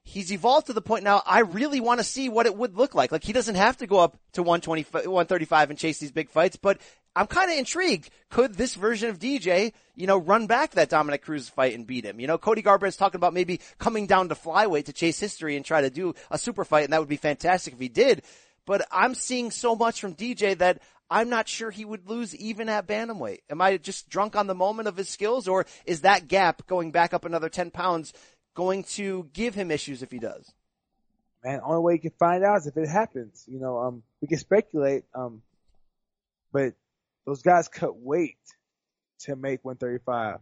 S1: He's evolved to the point now I really want to see what it would look like. Like he doesn't have to go up to 120, 135 and chase these big fights, but I'm kind of intrigued. Could this version of DJ, you know, run back that Dominick Cruz fight and beat him? You know, Cody Garbrandt's talking about maybe coming down to flyweight to chase history and try to do a super fight, and that would be fantastic if he did. But I'm seeing so much from DJ that I'm not sure he would lose even at bantamweight. Am I just drunk on the moment of his skills, or is that gap going back up another 10 pounds going to give him issues if he does?
S3: Man, only way you can find out is if it happens. You know, um, we can speculate, um, but those guys cut weight to make 135.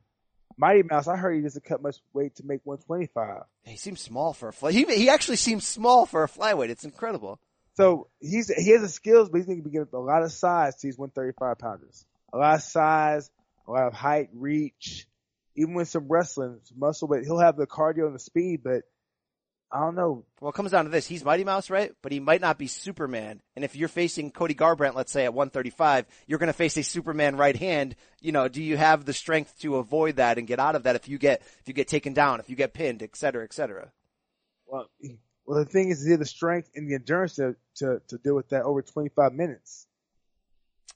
S3: Mighty Mouse, I heard he doesn't cut much weight to make 125.
S1: He seems small for a fly. He, he actually seems small for a flyweight. It's incredible.
S3: So he's he has the skills, but he's going to be getting a lot of size to these 135 pounders. A lot of size, a lot of height, reach, even with some wrestling, muscle, but he'll have the cardio and the speed, but I don't know.
S1: Well, it comes down to this. He's Mighty Mouse, right? But he might not be Superman. And if you're facing Cody Garbrandt, let's say at 135, you're going to face a Superman right hand. You know, do you have the strength to avoid that and get out of that if you get, if you get taken down, if you get pinned, et cetera, et cetera?
S3: Well, well, the thing is, he had the strength and the endurance to, to, to deal with that over 25 minutes.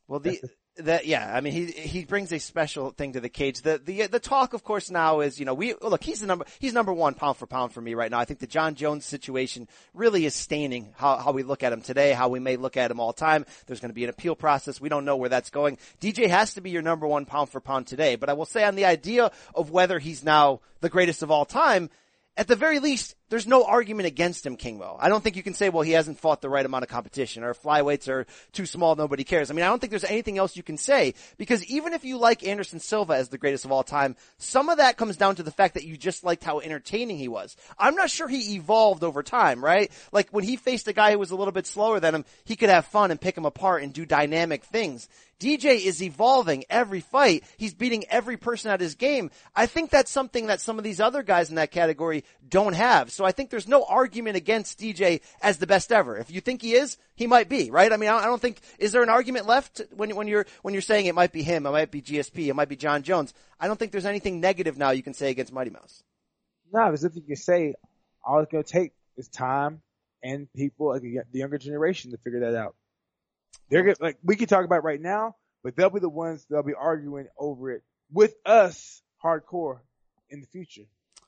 S1: Well, the, that yeah, I mean he he brings a special thing to the cage. The the the talk, of course, now is you know we oh, look he's the number he's number one pound for pound for me right now. I think the Jon Jones situation really is staining how how we look at him today, how we may look at him all time. There's going to be an appeal process. We don't know where that's going. DJ has to be your number one pound for pound today. But I will say on the idea of whether he's now the greatest of all time, at the very least, there's no argument against him, King Mo. I don't think you can say, well, he hasn't fought the right amount of competition or flyweights are too small, nobody cares. I mean, I don't think there's anything else you can say because even if you like Anderson Silva as the greatest of all time, some of that comes down to the fact that you just liked how entertaining he was. I'm not sure he evolved over time, right? Like when he faced a guy who was a little bit slower than him, he could have fun and pick him apart and do dynamic things. DJ is evolving every fight. He's beating every person at his game. I think that's something that some of these other guys in that category don't have. So I think there's no argument against DJ as the best ever. If you think he is, he might be, right? I mean, I don't think, is there an argument left when, when you're, when you're saying it might be him, it might be GSP, it might be Jon Jones? I don't think there's anything negative now you can say against Mighty Mouse.
S3: No, there's nothing you can say. All it's going to take is time and people, like the younger generation to figure that out. They're gonna, like, we can talk about right now, but they'll be the ones that'll be arguing over it with us hardcore in the future.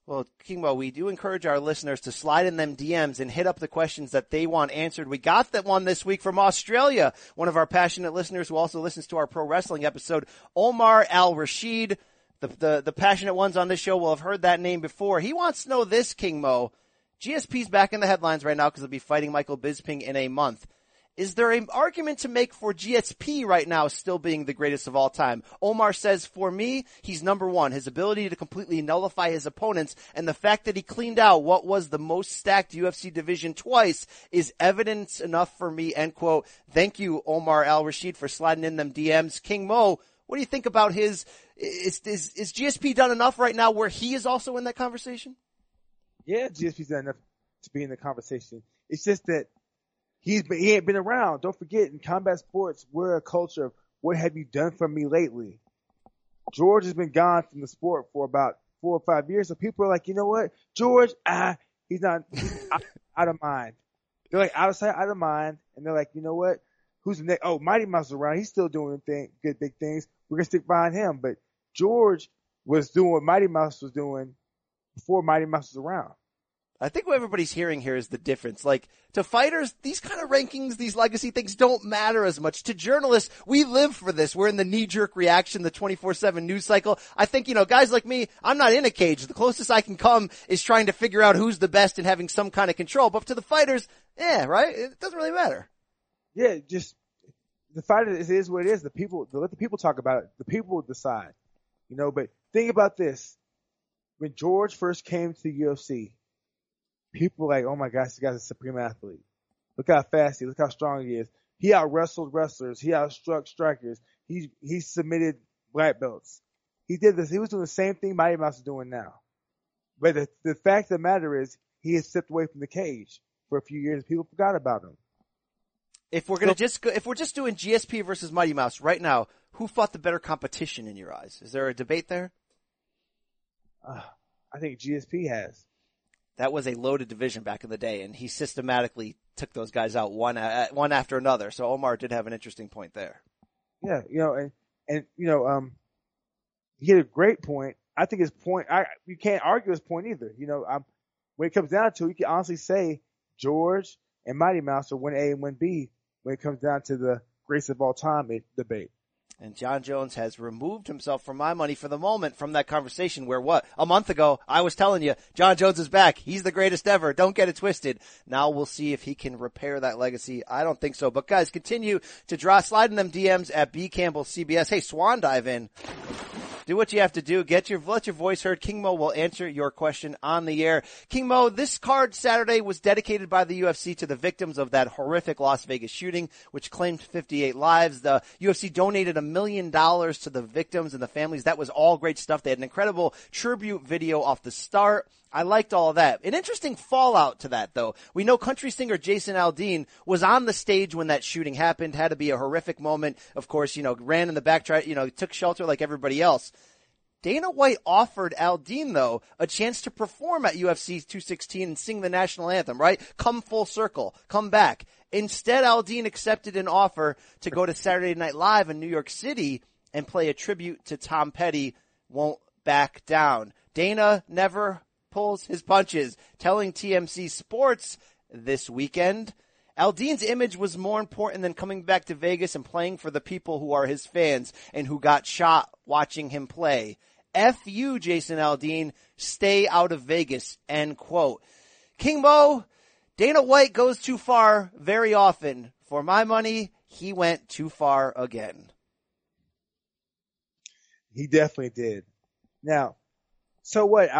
S1: Well, King Mo, we do encourage our listeners to slide in them DMs and hit up the questions that they want answered. We got that one this week from Australia. One of our passionate listeners who also listens to our pro wrestling episode, Omar Al Rashid. The, the, the passionate ones on this show will have heard that name before. He wants to know this, King Mo. GSP's back in the headlines right now because he'll be fighting Michael Bisping in a month. Is there an argument to make for GSP right now still being the greatest of all time? Omar says, for me, he's number one. His ability to completely nullify his opponents and the fact that he cleaned out what was the most stacked UFC division twice is evidence enough for me, end quote. Thank you, Omar Al Rashid, for sliding in them DMs. King Mo, what do you think about his, is, is, is GSP done enough right now where he is also in that conversation?
S3: Yeah, GSP's done enough to be in the conversation. It's just that he's been, he ain't been around. Don't forget, in combat sports, we're a culture of what have you done for me lately? George has been gone from the sport for about four or five years, so people are like, you know what, George, ah, he's not out, out of mind. They're like out of sight, out of mind, and they're like, you know what, who's the next? Oh, Mighty Mouse around. He's still doing thing, good big things. We're gonna stick behind him. But George was doing what Mighty Mouse was doing before Mighty Mouse was around.
S1: I think what everybody's hearing here is the difference. Like, to fighters, these kind of rankings, these legacy things don't matter as much. To journalists, we live for this. We're in the knee-jerk reaction, the 24-7 news cycle. I think, you know, guys like me, I'm not in a cage. The closest I can come is trying to figure out who's the best and having some kind of control. But to the fighters, yeah, right? It doesn't really matter.
S3: Yeah, just the fight is, is what it is. The people, let the people talk about it. The people will decide, you know. But think about this: when George first came to the UFC, people were like, "Oh my gosh, this guy's a supreme athlete. Look how fast he, is. look how strong he is. He out wrestled wrestlers. He outstruck strikers. He he submitted black belts. He did this. He was doing the same thing Mighty Mouse is doing now. But the the fact of the matter is, he has stepped away from the cage for a few years. People forgot about him.
S1: If we're gonna just go, if we're just doing GSP versus Mighty Mouse right now, who fought the better competition in your eyes? Is there a debate there?
S3: Uh, I think GSP has.
S1: That was a loaded division back in the day, and he systematically took those guys out one one after another. So Omar did have an interesting point there.
S3: Yeah, you know, and and you know, um, he had a great point. I think his point, I you can't argue his point either. You know, um, when it comes down to, it, you can honestly say George and Mighty Mouse are one A and one B when it comes down to the greatest of all time debate.
S1: And Jon Jones has removed himself from my money for the moment from that conversation where what? A month ago, I was telling you, Jon Jones is back. He's the greatest ever. Don't get it twisted. Now we'll see if he can repair that legacy. I don't think so. But guys, continue to draw, slide in them DMs at B Campbell CBS. Hey, Swan dive in do what you have to do. Get your, let your voice heard. King Mo will answer your question on the air. King Mo, this card Saturday was dedicated by the UFC to the victims of that horrific Las Vegas shooting, which claimed 58 lives. The UFC donated a million dollars to the victims and the families. That was all great stuff. They had an incredible tribute video off the start. I liked all of that. An interesting fallout to that though. We know country singer Jason Aldean was on the stage when that shooting happened, had to be a horrific moment. Of course, you know, ran in the back, tried, you know, took shelter like everybody else. Dana White offered Aldean though a chance to perform at UFC 216 and sing the national anthem, right? Come full circle, come back. Instead, Aldean accepted an offer to go to Saturday Night Live in New York City and play a tribute to Tom Petty. Won't back down. Dana never pulls his punches, telling TMZ Sports this weekend. Aldean's image was more important than coming back to Vegas and playing for the people who are his fans and who got shot watching him play. F you, Jason Aldean. Stay out of Vegas. End quote. King Mo, Dana White goes too far very often. For my money, he went too far again.
S3: He definitely did. Now, so what?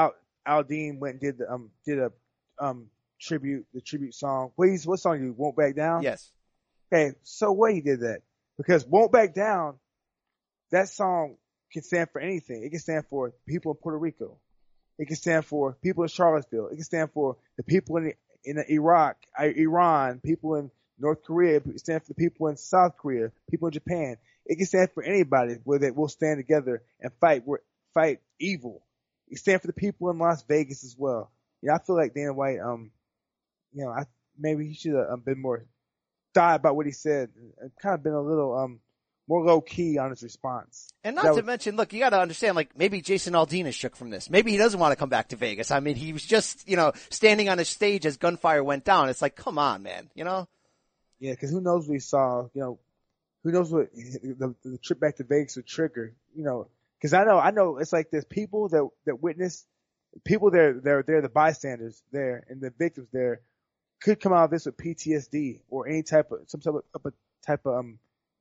S3: Al, Aldean went and did the, um did a um tribute the tribute song. Please, what song you won't back down?
S1: Yes.
S3: Okay, so what he did that because won't back down. That song can stand for anything. It can stand for people in Puerto Rico. It can stand for people in Charlottesville. It can stand for the people in in Iraq, Iran, people in North Korea. It can stand for the people in South Korea, people in Japan. It can stand for anybody where they will stand together and fight fight evil. Stand for the people in Las Vegas as well. Yeah, I feel like Dana White, um, you know, I maybe he should have um, been more thought about what he said and kind of been a little um more low key on his response.
S1: And not that to was, mention, look, you got to understand, like maybe Jason Aldean is shook from this. Maybe he doesn't want to come back to Vegas. I mean, he was just you know standing on a stage as gunfire went down. It's like, come on, man, you know.
S3: Yeah, because who knows what he saw? You know, who knows what the, the trip back to Vegas would trigger? You know, because I know, I know, it's like there's people that that witness, people there, they're they're the bystanders there, and the victims there could come out of this with PTSD or any type of some type of, type of um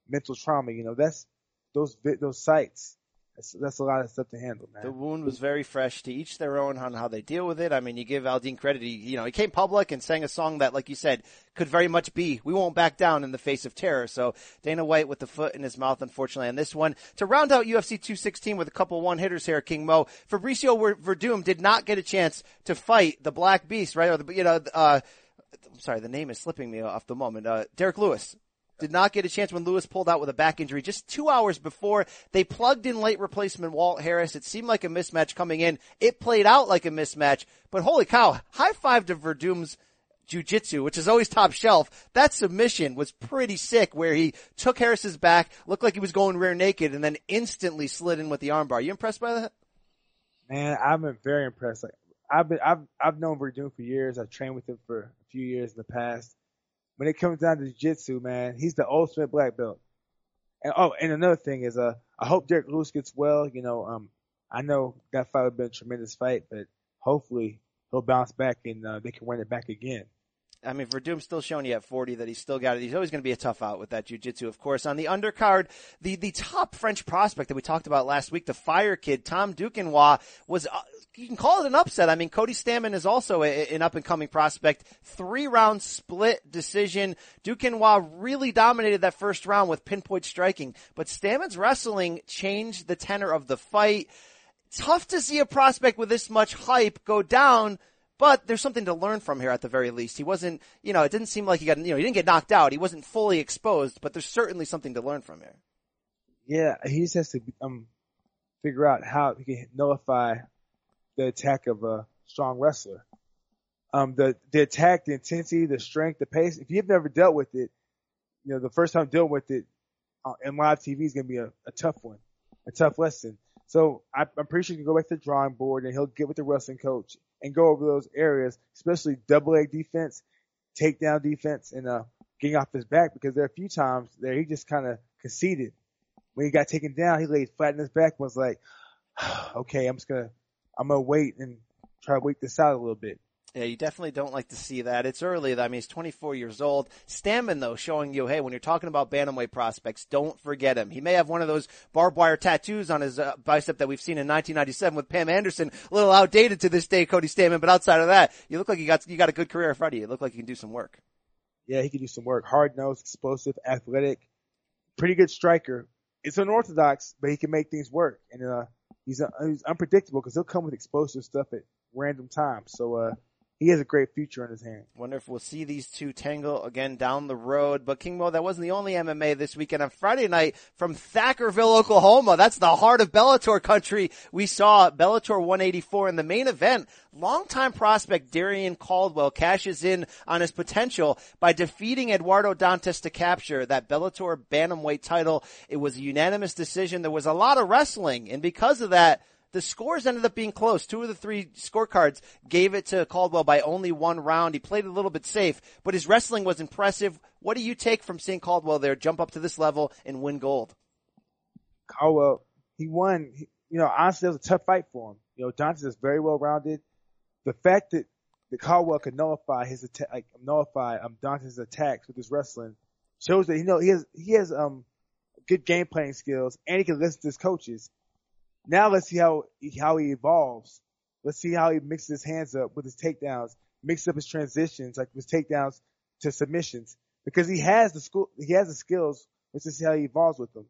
S3: mental trauma. You know, that's those those sites that's, that's a lot of stuff to handle, man.
S1: The wound was very fresh. To each their own on how they deal with it. I mean, you give Aldean credit. He, you know, he came public and sang a song that, like you said, could very much be "We won't back down in the face of terror." So Dana White with the foot in his mouth, unfortunately, on this one. To round out UFC 216 with a couple one hitters here, King Mo Fabricio Werdum did not get a chance to fight the Black Beast, right? Or the, you know, uh, I'm sorry, the name is slipping me off the moment. Uh, Derrick Lewis did not get a chance when Lewis pulled out with a back injury just two hours before they plugged in late replacement Walt Harris. It seemed like a mismatch coming in. It played out like a mismatch, but holy cow, high five to Werdum's jujitsu, which is always top shelf. That submission was pretty sick where he took Harris's back, looked like he was going rear naked and then instantly slid in with the armbar. You impressed by that?
S3: Man, been very impressed. Like, I've been, I've, I've known Werdum for years. I've trained with him for a few years in the past when it comes down to jiu-jitsu, man, he's the ultimate black belt. And oh, and another thing is, uh, I hope Derrick Lewis gets well. You know, um, I know that fight would have been a tremendous fight, but hopefully he'll bounce back and uh, they can win it back again.
S1: I mean, Werdum's still showing you at 40 that he's still got it. He's always going to be a tough out with that jiu-jitsu, of course. On the undercard, the, the top French prospect that we talked about last week, the fire kid, Tom Duquesnoy, was, uh, you can call it an upset. I mean, Cody Stamann is also a, an up and coming prospect. Three round split decision. Duquesnoy really dominated that first round with pinpoint striking, but Stamann's wrestling changed the tenor of the fight. Tough to see a prospect with this much hype go down but there's something to learn from here at the very least. He wasn't, you know, it didn't seem like he got, you know, he didn't get knocked out. He wasn't fully exposed, but there's certainly something to learn from here.
S3: Yeah, he just has to um, figure out how he can nullify the attack of a strong wrestler. Um, the the attack, the intensity, the strength, the pace. If you've never dealt with it, you know the first time dealing with it in live TV is going to be a, a tough one, a tough lesson. So I, I'm pretty sure he can go back to the drawing board and he'll get with the wrestling coach and go over those areas, especially double leg defense, takedown defense, and uh, getting off his back because there are a few times there he just kind of conceded. When he got taken down, he laid flat in his back and was like, okay, I'm just gonna, I'm gonna wait and try to wait this out a little bit.
S1: Yeah, you definitely don't like to see that. It's early. I mean, he's 24 years old. Stamann, though, showing you, hey, when you're talking about bantamweight prospects, don't forget him. He may have one of those barbed wire tattoos on his uh, bicep that we've seen in 1997 with Pam Anderson. A little outdated to this day, Cody Stamann. but outside of that, you look like you got you got a good career in front of you. You look like you can do some work.
S3: Yeah, he can do some work. Hard nosed, explosive, athletic, pretty good striker. It's unorthodox, but he can make things work. And uh, he's, uh, he's unpredictable because he'll come with explosive stuff at random times. So uh, he has a great future in his hand.
S1: Wonder if we'll see these two tangle again down the road. But King Mo, that wasn't the only MMA this weekend. On Friday night from Thackerville, Oklahoma, that's the heart of Bellator country. We saw Bellator 184 in the main event. Longtime prospect Darion Caldwell cashes in on his potential by defeating Eduardo Dantas to capture that Bellator bantamweight title. It was a unanimous decision. There was a lot of wrestling, and because of that, the scores ended up being close. Two of the three scorecards gave it to Caldwell by only one round. He played a little bit safe, but his wrestling was impressive. What do you take from seeing Caldwell there jump up to this level and win gold?
S3: Caldwell, he won. You know, honestly, it was a tough fight for him. You know, Dantas is very well rounded. The fact that that Caldwell could nullify his attack, like nullify um Dantas' attacks with his wrestling, shows that you know he has he has um good game playing skills and he can listen to his coaches. Now let's see how how he evolves. Let's see how he mixes his hands up with his takedowns, mixes up his transitions, like his takedowns to submissions, because he has the school, he has the skills. Let's just see how he evolves with them.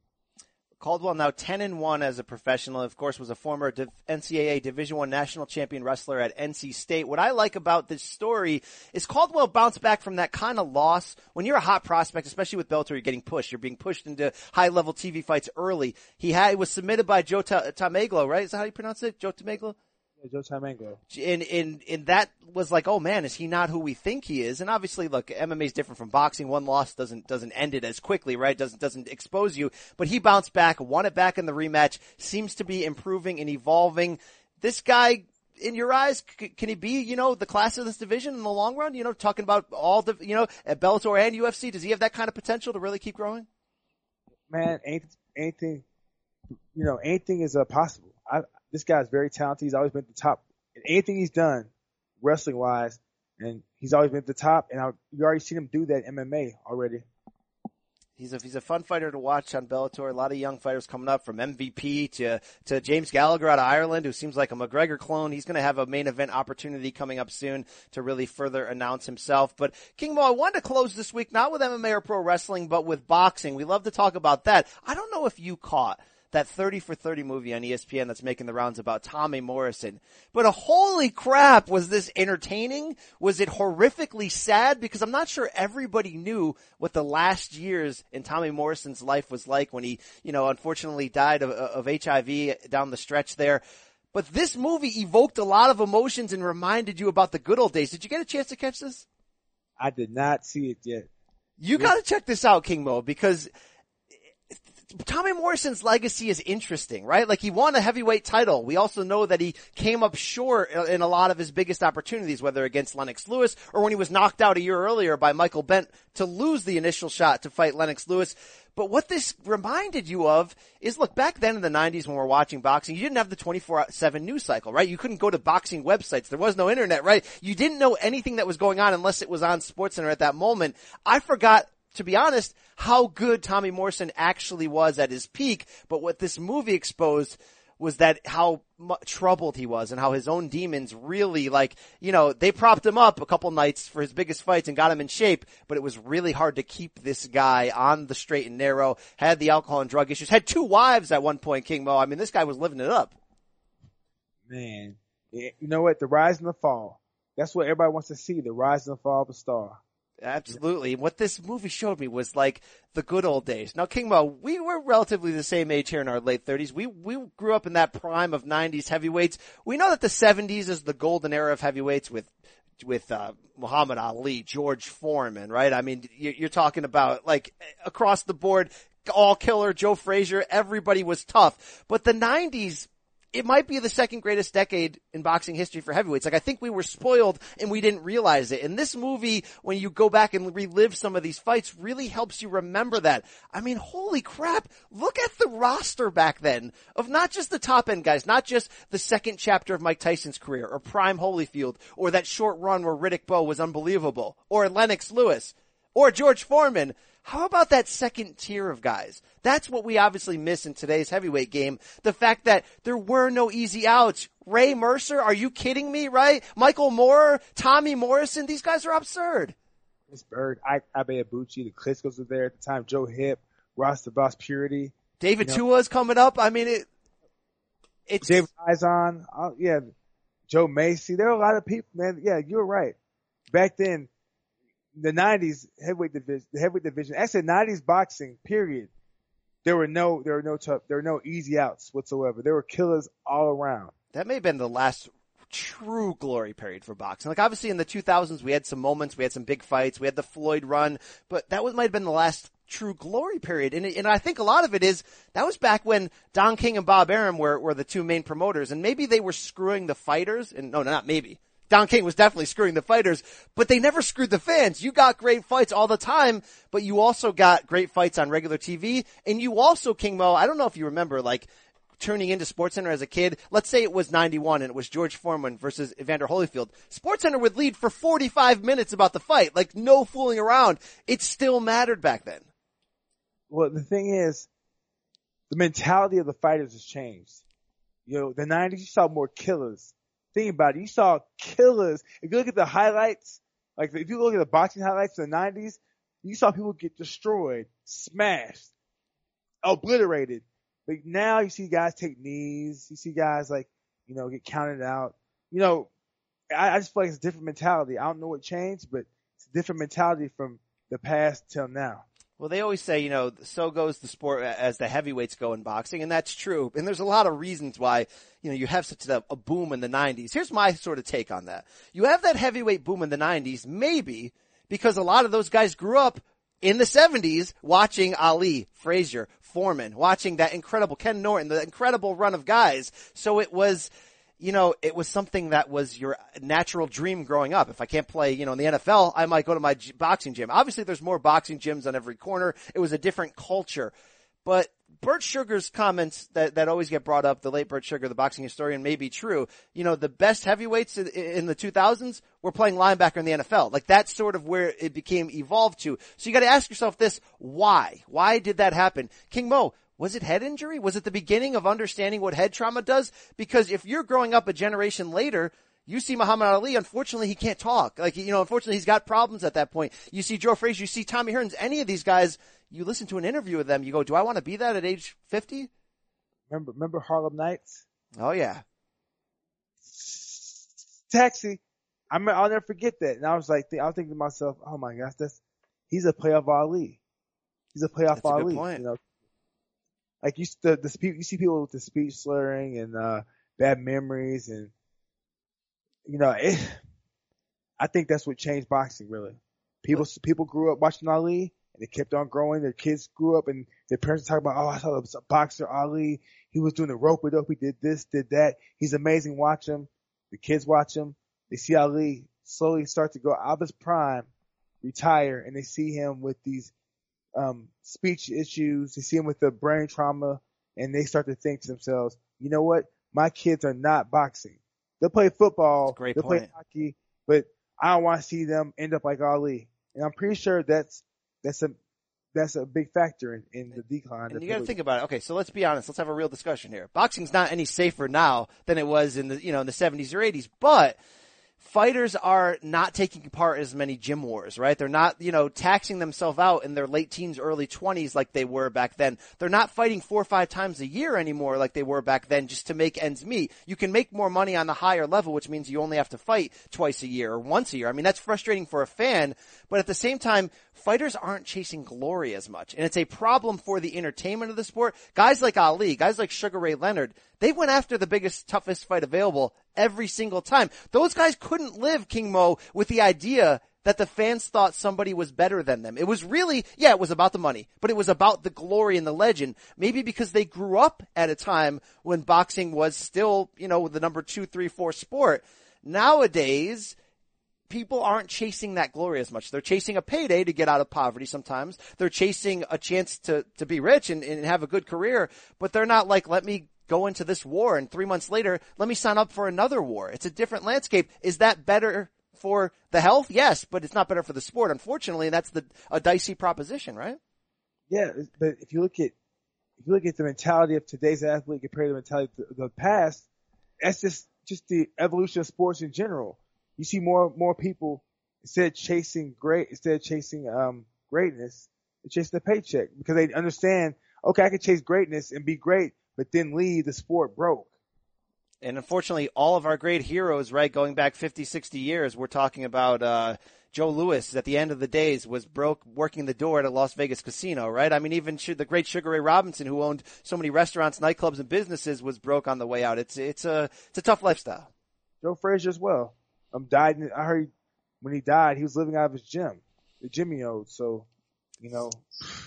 S1: Caldwell now 10 and 1 as a professional. Of course, was a former NCAA Division 1 national champion wrestler at NC State. What I like about this story is Caldwell bounced back from that kind of loss. When you're a hot prospect, especially with Bellator, you're getting pushed. You're being pushed into high level TV fights early. He had, was submitted by Joe Taimanglo, right? Is that how you pronounce it? Joe Taimanglo?
S3: Joe Taimanglo.
S1: And, and, and that was like, oh man, is he not who we think he is? And obviously, look, MMA is different from boxing. One loss doesn't, doesn't end it as quickly, right? Doesn't, doesn't expose you. But he bounced back, won it back in the rematch, seems to be improving and evolving. This guy, in your eyes, c- can he be, you know, the class of this division in the long run? You know, talking about all the, you know, at Bellator and UFC, does he have that kind of potential to really keep growing?
S3: Man, anything, you know, anything is uh, possible. I, this guy's very talented. He's always been at the top in anything he's done, wrestling wise, and he's always been at the top. And I, you already seen him do that MMA already.
S1: He's a he's a fun fighter to watch on Bellator. A lot of young fighters coming up from MVP to to James Gallagher out of Ireland, who seems like a McGregor clone. He's going to have a main event opportunity coming up soon to really further announce himself. But King Mo, I wanted to close this week not with MMA or pro wrestling, but with boxing. We love to talk about that. I don't know if you caught that 30 for 30 movie on ESPN that's making the rounds about Tommy Morrison. But a holy crap, was this entertaining? Was it horrifically sad? Because I'm not sure everybody knew what the last years in Tommy Morrison's life was like when he, you know, unfortunately died of, of HIV down the stretch there. But this movie evoked a lot of emotions and reminded you about the good old days. Did you get a chance to catch this?
S3: I did not see it yet.
S1: You gotta check this out, King Mo, because Tommy Morrison's legacy is interesting, right? Like he won a heavyweight title. We also know that he came up short in a lot of his biggest opportunities, whether against Lennox Lewis or when he was knocked out a year earlier by Michael Bentt to lose the initial shot to fight Lennox Lewis. But what this reminded you of is look, back then in the 90s when we are watching boxing, you didn't have the 24-7 news cycle, right? You couldn't go to boxing websites. There was no internet, right? You didn't know anything that was going on unless it was on SportsCenter at that moment. I forgot to be honest, how good Tommy Morrison actually was at his peak. But what this movie exposed was that how troubled he was and how his own demons really like, you know, they propped him up a couple nights for his biggest fights and got him in shape, but it was really hard to keep this guy on the straight and narrow, had the alcohol and drug issues, had two wives at one point, King Mo. I mean, this guy was living it up.
S3: Man, eh, you know what? The rise and the fall. That's what everybody wants to see, the rise and the fall of a star.
S1: Absolutely. What this movie showed me was like the good old days. Now, King Mo, we were relatively the same age here in our late 30s. We, we grew up in that prime of 90s heavyweights. We know that the 70s is the golden era of heavyweights with with uh, Muhammad Ali, George Foreman, right? I mean, you're talking about like across the board, all killer, Joe Frazier, everybody was tough. But the 90s it might be the second greatest decade in boxing history for heavyweights. Like I think we were spoiled and we didn't realize it. And this movie, when you go back and relive some of these fights, really helps you remember that. I mean, holy crap! Look at the roster back then of not just the top end guys, not just the second chapter of Mike Tyson's career, or Prime Holyfield, or that short run where Riddick Bowe was unbelievable, or Lennox Lewis, or George Foreman. How about that second tier of guys? That's what we obviously miss in today's heavyweight game. The fact that there were no easy outs. Ray Mercer, are you kidding me, right? Michael Moore, Tommy Morrison, these guys are absurd.
S3: Chris Byrd, I, Ike Ibeabuchi, the Klitschko's were there at the time, Joe Hipp, Ross the Boss Puritty.
S1: David you know, Tua's coming up. I mean, it, it's.
S3: David Izon, uh, yeah, Joe Mesi. There are a lot of people, man. Yeah, you're right. Back then, the '90s heavyweight division, the heavyweight division, actually '90s boxing period. There were no, there were no tough, there were no easy outs whatsoever. There were killers all around.
S1: That may have been the last true glory period for boxing. Like obviously in the 2000s we had some moments, we had some big fights, we had the Floyd run, but that was might have been the last true glory period. And, and I think a lot of it is that was back when Don King and Bob Arum were, were the two main promoters and maybe they were screwing the fighters and no, not maybe. Don King was definitely screwing the fighters, but they never screwed the fans. You got great fights all the time, but you also got great fights on regular TV, and you also, King Mo, I don't know if you remember, like, tuning into SportsCenter as a kid, let's say it was 91 and it was George Foreman versus Evander Holyfield. SportsCenter would lead for 45 minutes about the fight, like no fooling around. It still mattered back then.
S3: Well, the thing is, the mentality of the fighters has changed. You know, the 90s, you saw more killers think about it. You saw killers. If you look at the highlights, like if you look at the boxing highlights in the 90s, you saw people get destroyed, smashed, obliterated. But now you see guys take knees. You see guys like, you know, get counted out. You know, I, I just feel like it's a different mentality. I don't know what changed, but it's a different mentality from the past till now.
S1: Well, they always say, you know, so goes the sport as the heavyweights go in boxing, and that's true. And there's a lot of reasons why, you know, you have such a, a, boom in the 90s. Here's my sort of take on that. You have that heavyweight boom in the 90s, maybe because a lot of those guys grew up in the 70s watching Ali, Frazier, Foreman, watching that incredible Ken Norton, the incredible run of guys. So it was, you know, it was something that was your natural dream growing up. If I can't play, you know, in the NFL, I might go to my g- boxing gym. Obviously there's more boxing gyms on every corner. It was a different culture. But Bert Sugar's comments that, that always get brought up, the late Bert Sugar, the boxing historian, may be true. You know, the best heavyweights in, in the 2000s were playing linebacker in the NFL. Like that's sort of where it became evolved to. So you got to ask yourself this: Why? Why did that happen? King Mo, was it head injury? Was it the beginning of understanding what head trauma does? Because if you're growing up a generation later, you see Muhammad Ali, unfortunately he can't talk. Like, you know, unfortunately he's got problems at that point. You see Joe Frazier, you see Tommy Hearns, any of these guys, you listen to an interview with them, you go, do I want to be that at age 50?
S3: Remember, remember Harlem Nights?
S1: Oh yeah.
S3: Taxi. I mean, I'll never forget that. And I was like, I was thinking to myself, oh my gosh, that's, he's a playoff Ali. He's a playoff
S1: That's a
S3: Ali.
S1: point.
S3: You know, like you, the, the, you see people with the speech slurring and, uh, bad memories and, you know, it, I think that's what changed boxing really. People, people grew up watching Ali and they kept on growing. Their kids grew up and their parents talk about, oh, I saw a boxer Ali. He was doing the rope a dope. He did this, did that. He's amazing. Watch him. The kids watch him. They see Ali slowly start to go out of his prime, retire, and they see him with these um, speech issues. They see them with the brain trauma, and they start to think to themselves, you know what? My kids are not boxing. They'll play football.
S1: Great
S3: they'll play hockey, but I don't want to see them end up like Ali. And I'm pretty sure that's that's a that's a big factor in, in the decline.
S1: And you got to think about it. Okay, so let's be honest. Let's have a real discussion here. Boxing's not any safer now than it was in the you know in the 70s or 80s, but fighters are not taking part as many gym wars, right? They're not, you know, taxing themselves out in their late teens, early 20s like they were back then. They're not fighting four or five times a year anymore like they were back then just to make ends meet. You can make more money on the higher level, which means you only have to fight twice a year or once a year. I mean, that's frustrating for a fan, but at the same time, fighters aren't chasing glory as much. And it's a problem for the entertainment of the sport. Guys like Ali, guys like Sugar Ray Leonard, they went after the biggest, toughest fight available every single time. Those guys couldn't live King Mo with the idea that the fans thought somebody was better than them. It was really, yeah, it was about the money, but it was about the glory and the legend. Maybe because they grew up at a time when boxing was still, you know, the number two, three, four sport. Nowadays, people aren't chasing that glory as much. They're chasing a payday to get out of poverty sometimes. They're chasing a chance to, to be rich and, and have a good career, but they're not like, let me go into this war and three months later, let me sign up for another war. It's a different landscape. Is that better for the health? Yes, but it's not better for the sport, unfortunately, and that's the, a dicey proposition, right?
S3: Yeah, but if you look at if you look at the mentality of today's athlete compared to the mentality of the, the past, that's just just the evolution of sports in general. You see more more people instead of chasing great instead of chasing um greatness, they're chasing the paycheck because they understand, okay, I can chase greatness and be great, but then Lee, the sport broke.
S1: And unfortunately, all of our great heroes, right, going back 50, 60 years, we're talking about, uh, Joe Louis at the end of the days was broke working the door at a Las Vegas casino, right? I mean, even the great Sugar Ray Robinson, who owned so many restaurants, nightclubs, and businesses, was broke on the way out. It's it's a it's a tough lifestyle.
S3: Joe Frazier as well. Um, died. In, I heard when he died, he was living out of his gym, the gym he owned. So, you know,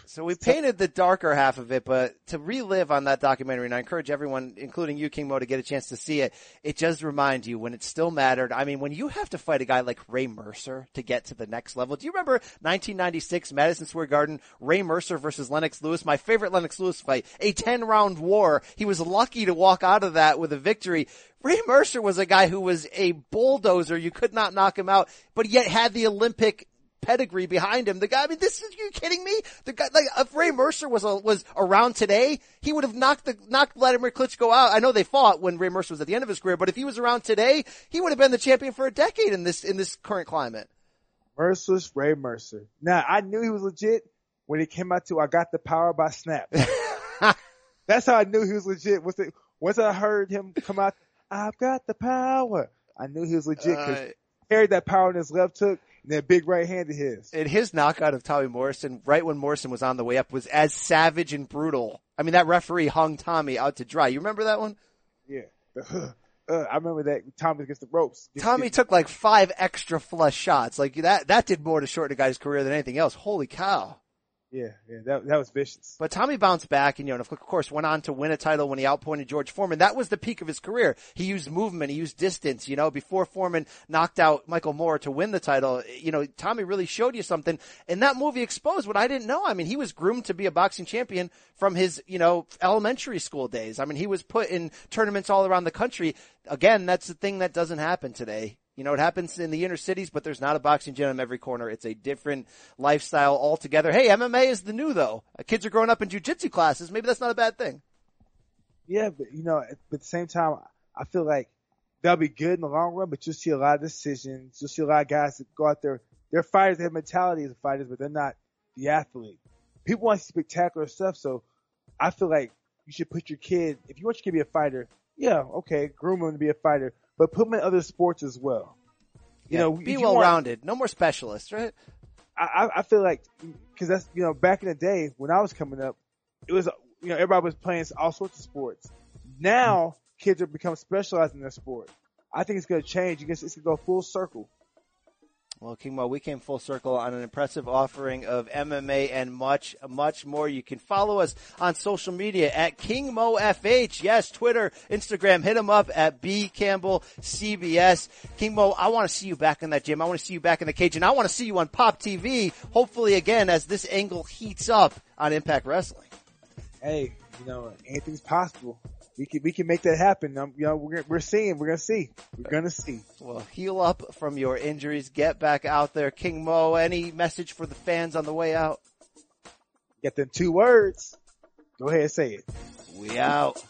S1: So we painted the darker half of it, but to relive on that documentary, and I encourage everyone, including you, King Mo, to get a chance to see it, it does remind you when it still mattered. I mean, when you have to fight a guy like Ray Mercer to get to the next level. Do you remember 1996 Madison Square Garden, Ray Mercer versus Lennox Lewis? My favorite Lennox Lewis fight, a 10 round war. He was lucky to walk out of that with a victory. Ray Mercer was a guy who was a bulldozer. You could not knock him out, but yet had the Olympic pedigree behind him. The guy, I mean, this is, you kidding me? The guy, like, if Ray Mercer was, a, was around today, he would have knocked the, knocked Vladimir Klitschko out. I know they fought when Ray Mercer was at the end of his career, but if he was around today, he would have been the champion for a decade in this, in this current climate.
S3: Merciless Ray Mercer. Now I knew he was legit when he came out to "I Got the Power" by Snap. That's how I knew he was legit. Once, it, once I heard him come out, "I've got the power," I knew he was legit because
S1: Uh,
S3: he carried that power in his left hook and that big right hand of his.
S1: and his knockout of Tommy Morrison, right when Morrison was on the way up, was as savage and brutal. I mean, that referee hung Tommy out to dry. You remember that one?
S3: Yeah. Uh, I remember that Tommy against the ropes.
S1: Tommy took like five extra flush shots. Like that, that did more to shorten a guy's career than anything else. Holy cow.
S3: Yeah, yeah, that that was vicious.
S1: But Tommy bounced back and, you know, of course went on to win a title when he outpointed George Foreman. That was the peak of his career. He used movement, he used distance, you know, before Foreman knocked out Michael Moore to win the title. You know, Tommy really showed you something. And that movie exposed what I didn't know. I mean, he was groomed to be a boxing champion from his, you know, elementary school days. I mean, he was put in tournaments all around the country. Again, that's the thing that doesn't happen today. You know, it happens in the inner cities, but there's not a boxing gym on every corner. It's a different lifestyle altogether. Hey, MMA is the new though. Uh, kids are growing up in jujitsu classes. Maybe that's not a bad thing.
S3: Yeah, but you know, at the same time, I feel like that'll be good in the long run, but you'll see a lot of decisions. You'll see a lot of guys that go out there. They're fighters, they have mentality as fighters, but they're not the athlete. People want to see spectacular stuff, so I feel like you should put your kid, if you want your kid to be a fighter, yeah, okay, groom him to be a fighter, but put them in other sports as well. You
S1: Yeah,
S3: know,
S1: be well
S3: want-
S1: rounded. No more specialists, right?
S3: I, I- feel like because that's you know back in the day when I was coming up, it was you know everybody was playing all sorts of sports. Now kids are become specialized in their sport. I think it's going to change. You guess it's going to go full circle.
S1: Well, King Mo, we came full circle on an impressive offering of MMA and much, much more. You can follow us on social media at King Mo FH. Yes, Twitter, Instagram, hit him up at B Campbell CBS. King Mo, I want to see you back in that gym. I want to see you back in the cage and I want to see you on Pop TV. Hopefully again as this angle heats up on Impact Wrestling.
S3: Hey, you know anything's possible. We can we can make that happen. Um, you know we're we're seeing we're gonna see we're gonna see.
S1: Well, heal up from your injuries. Get back out there. King Mo, any message for the fans on the way out?
S3: Get them two words. Go ahead and say it.
S1: We out.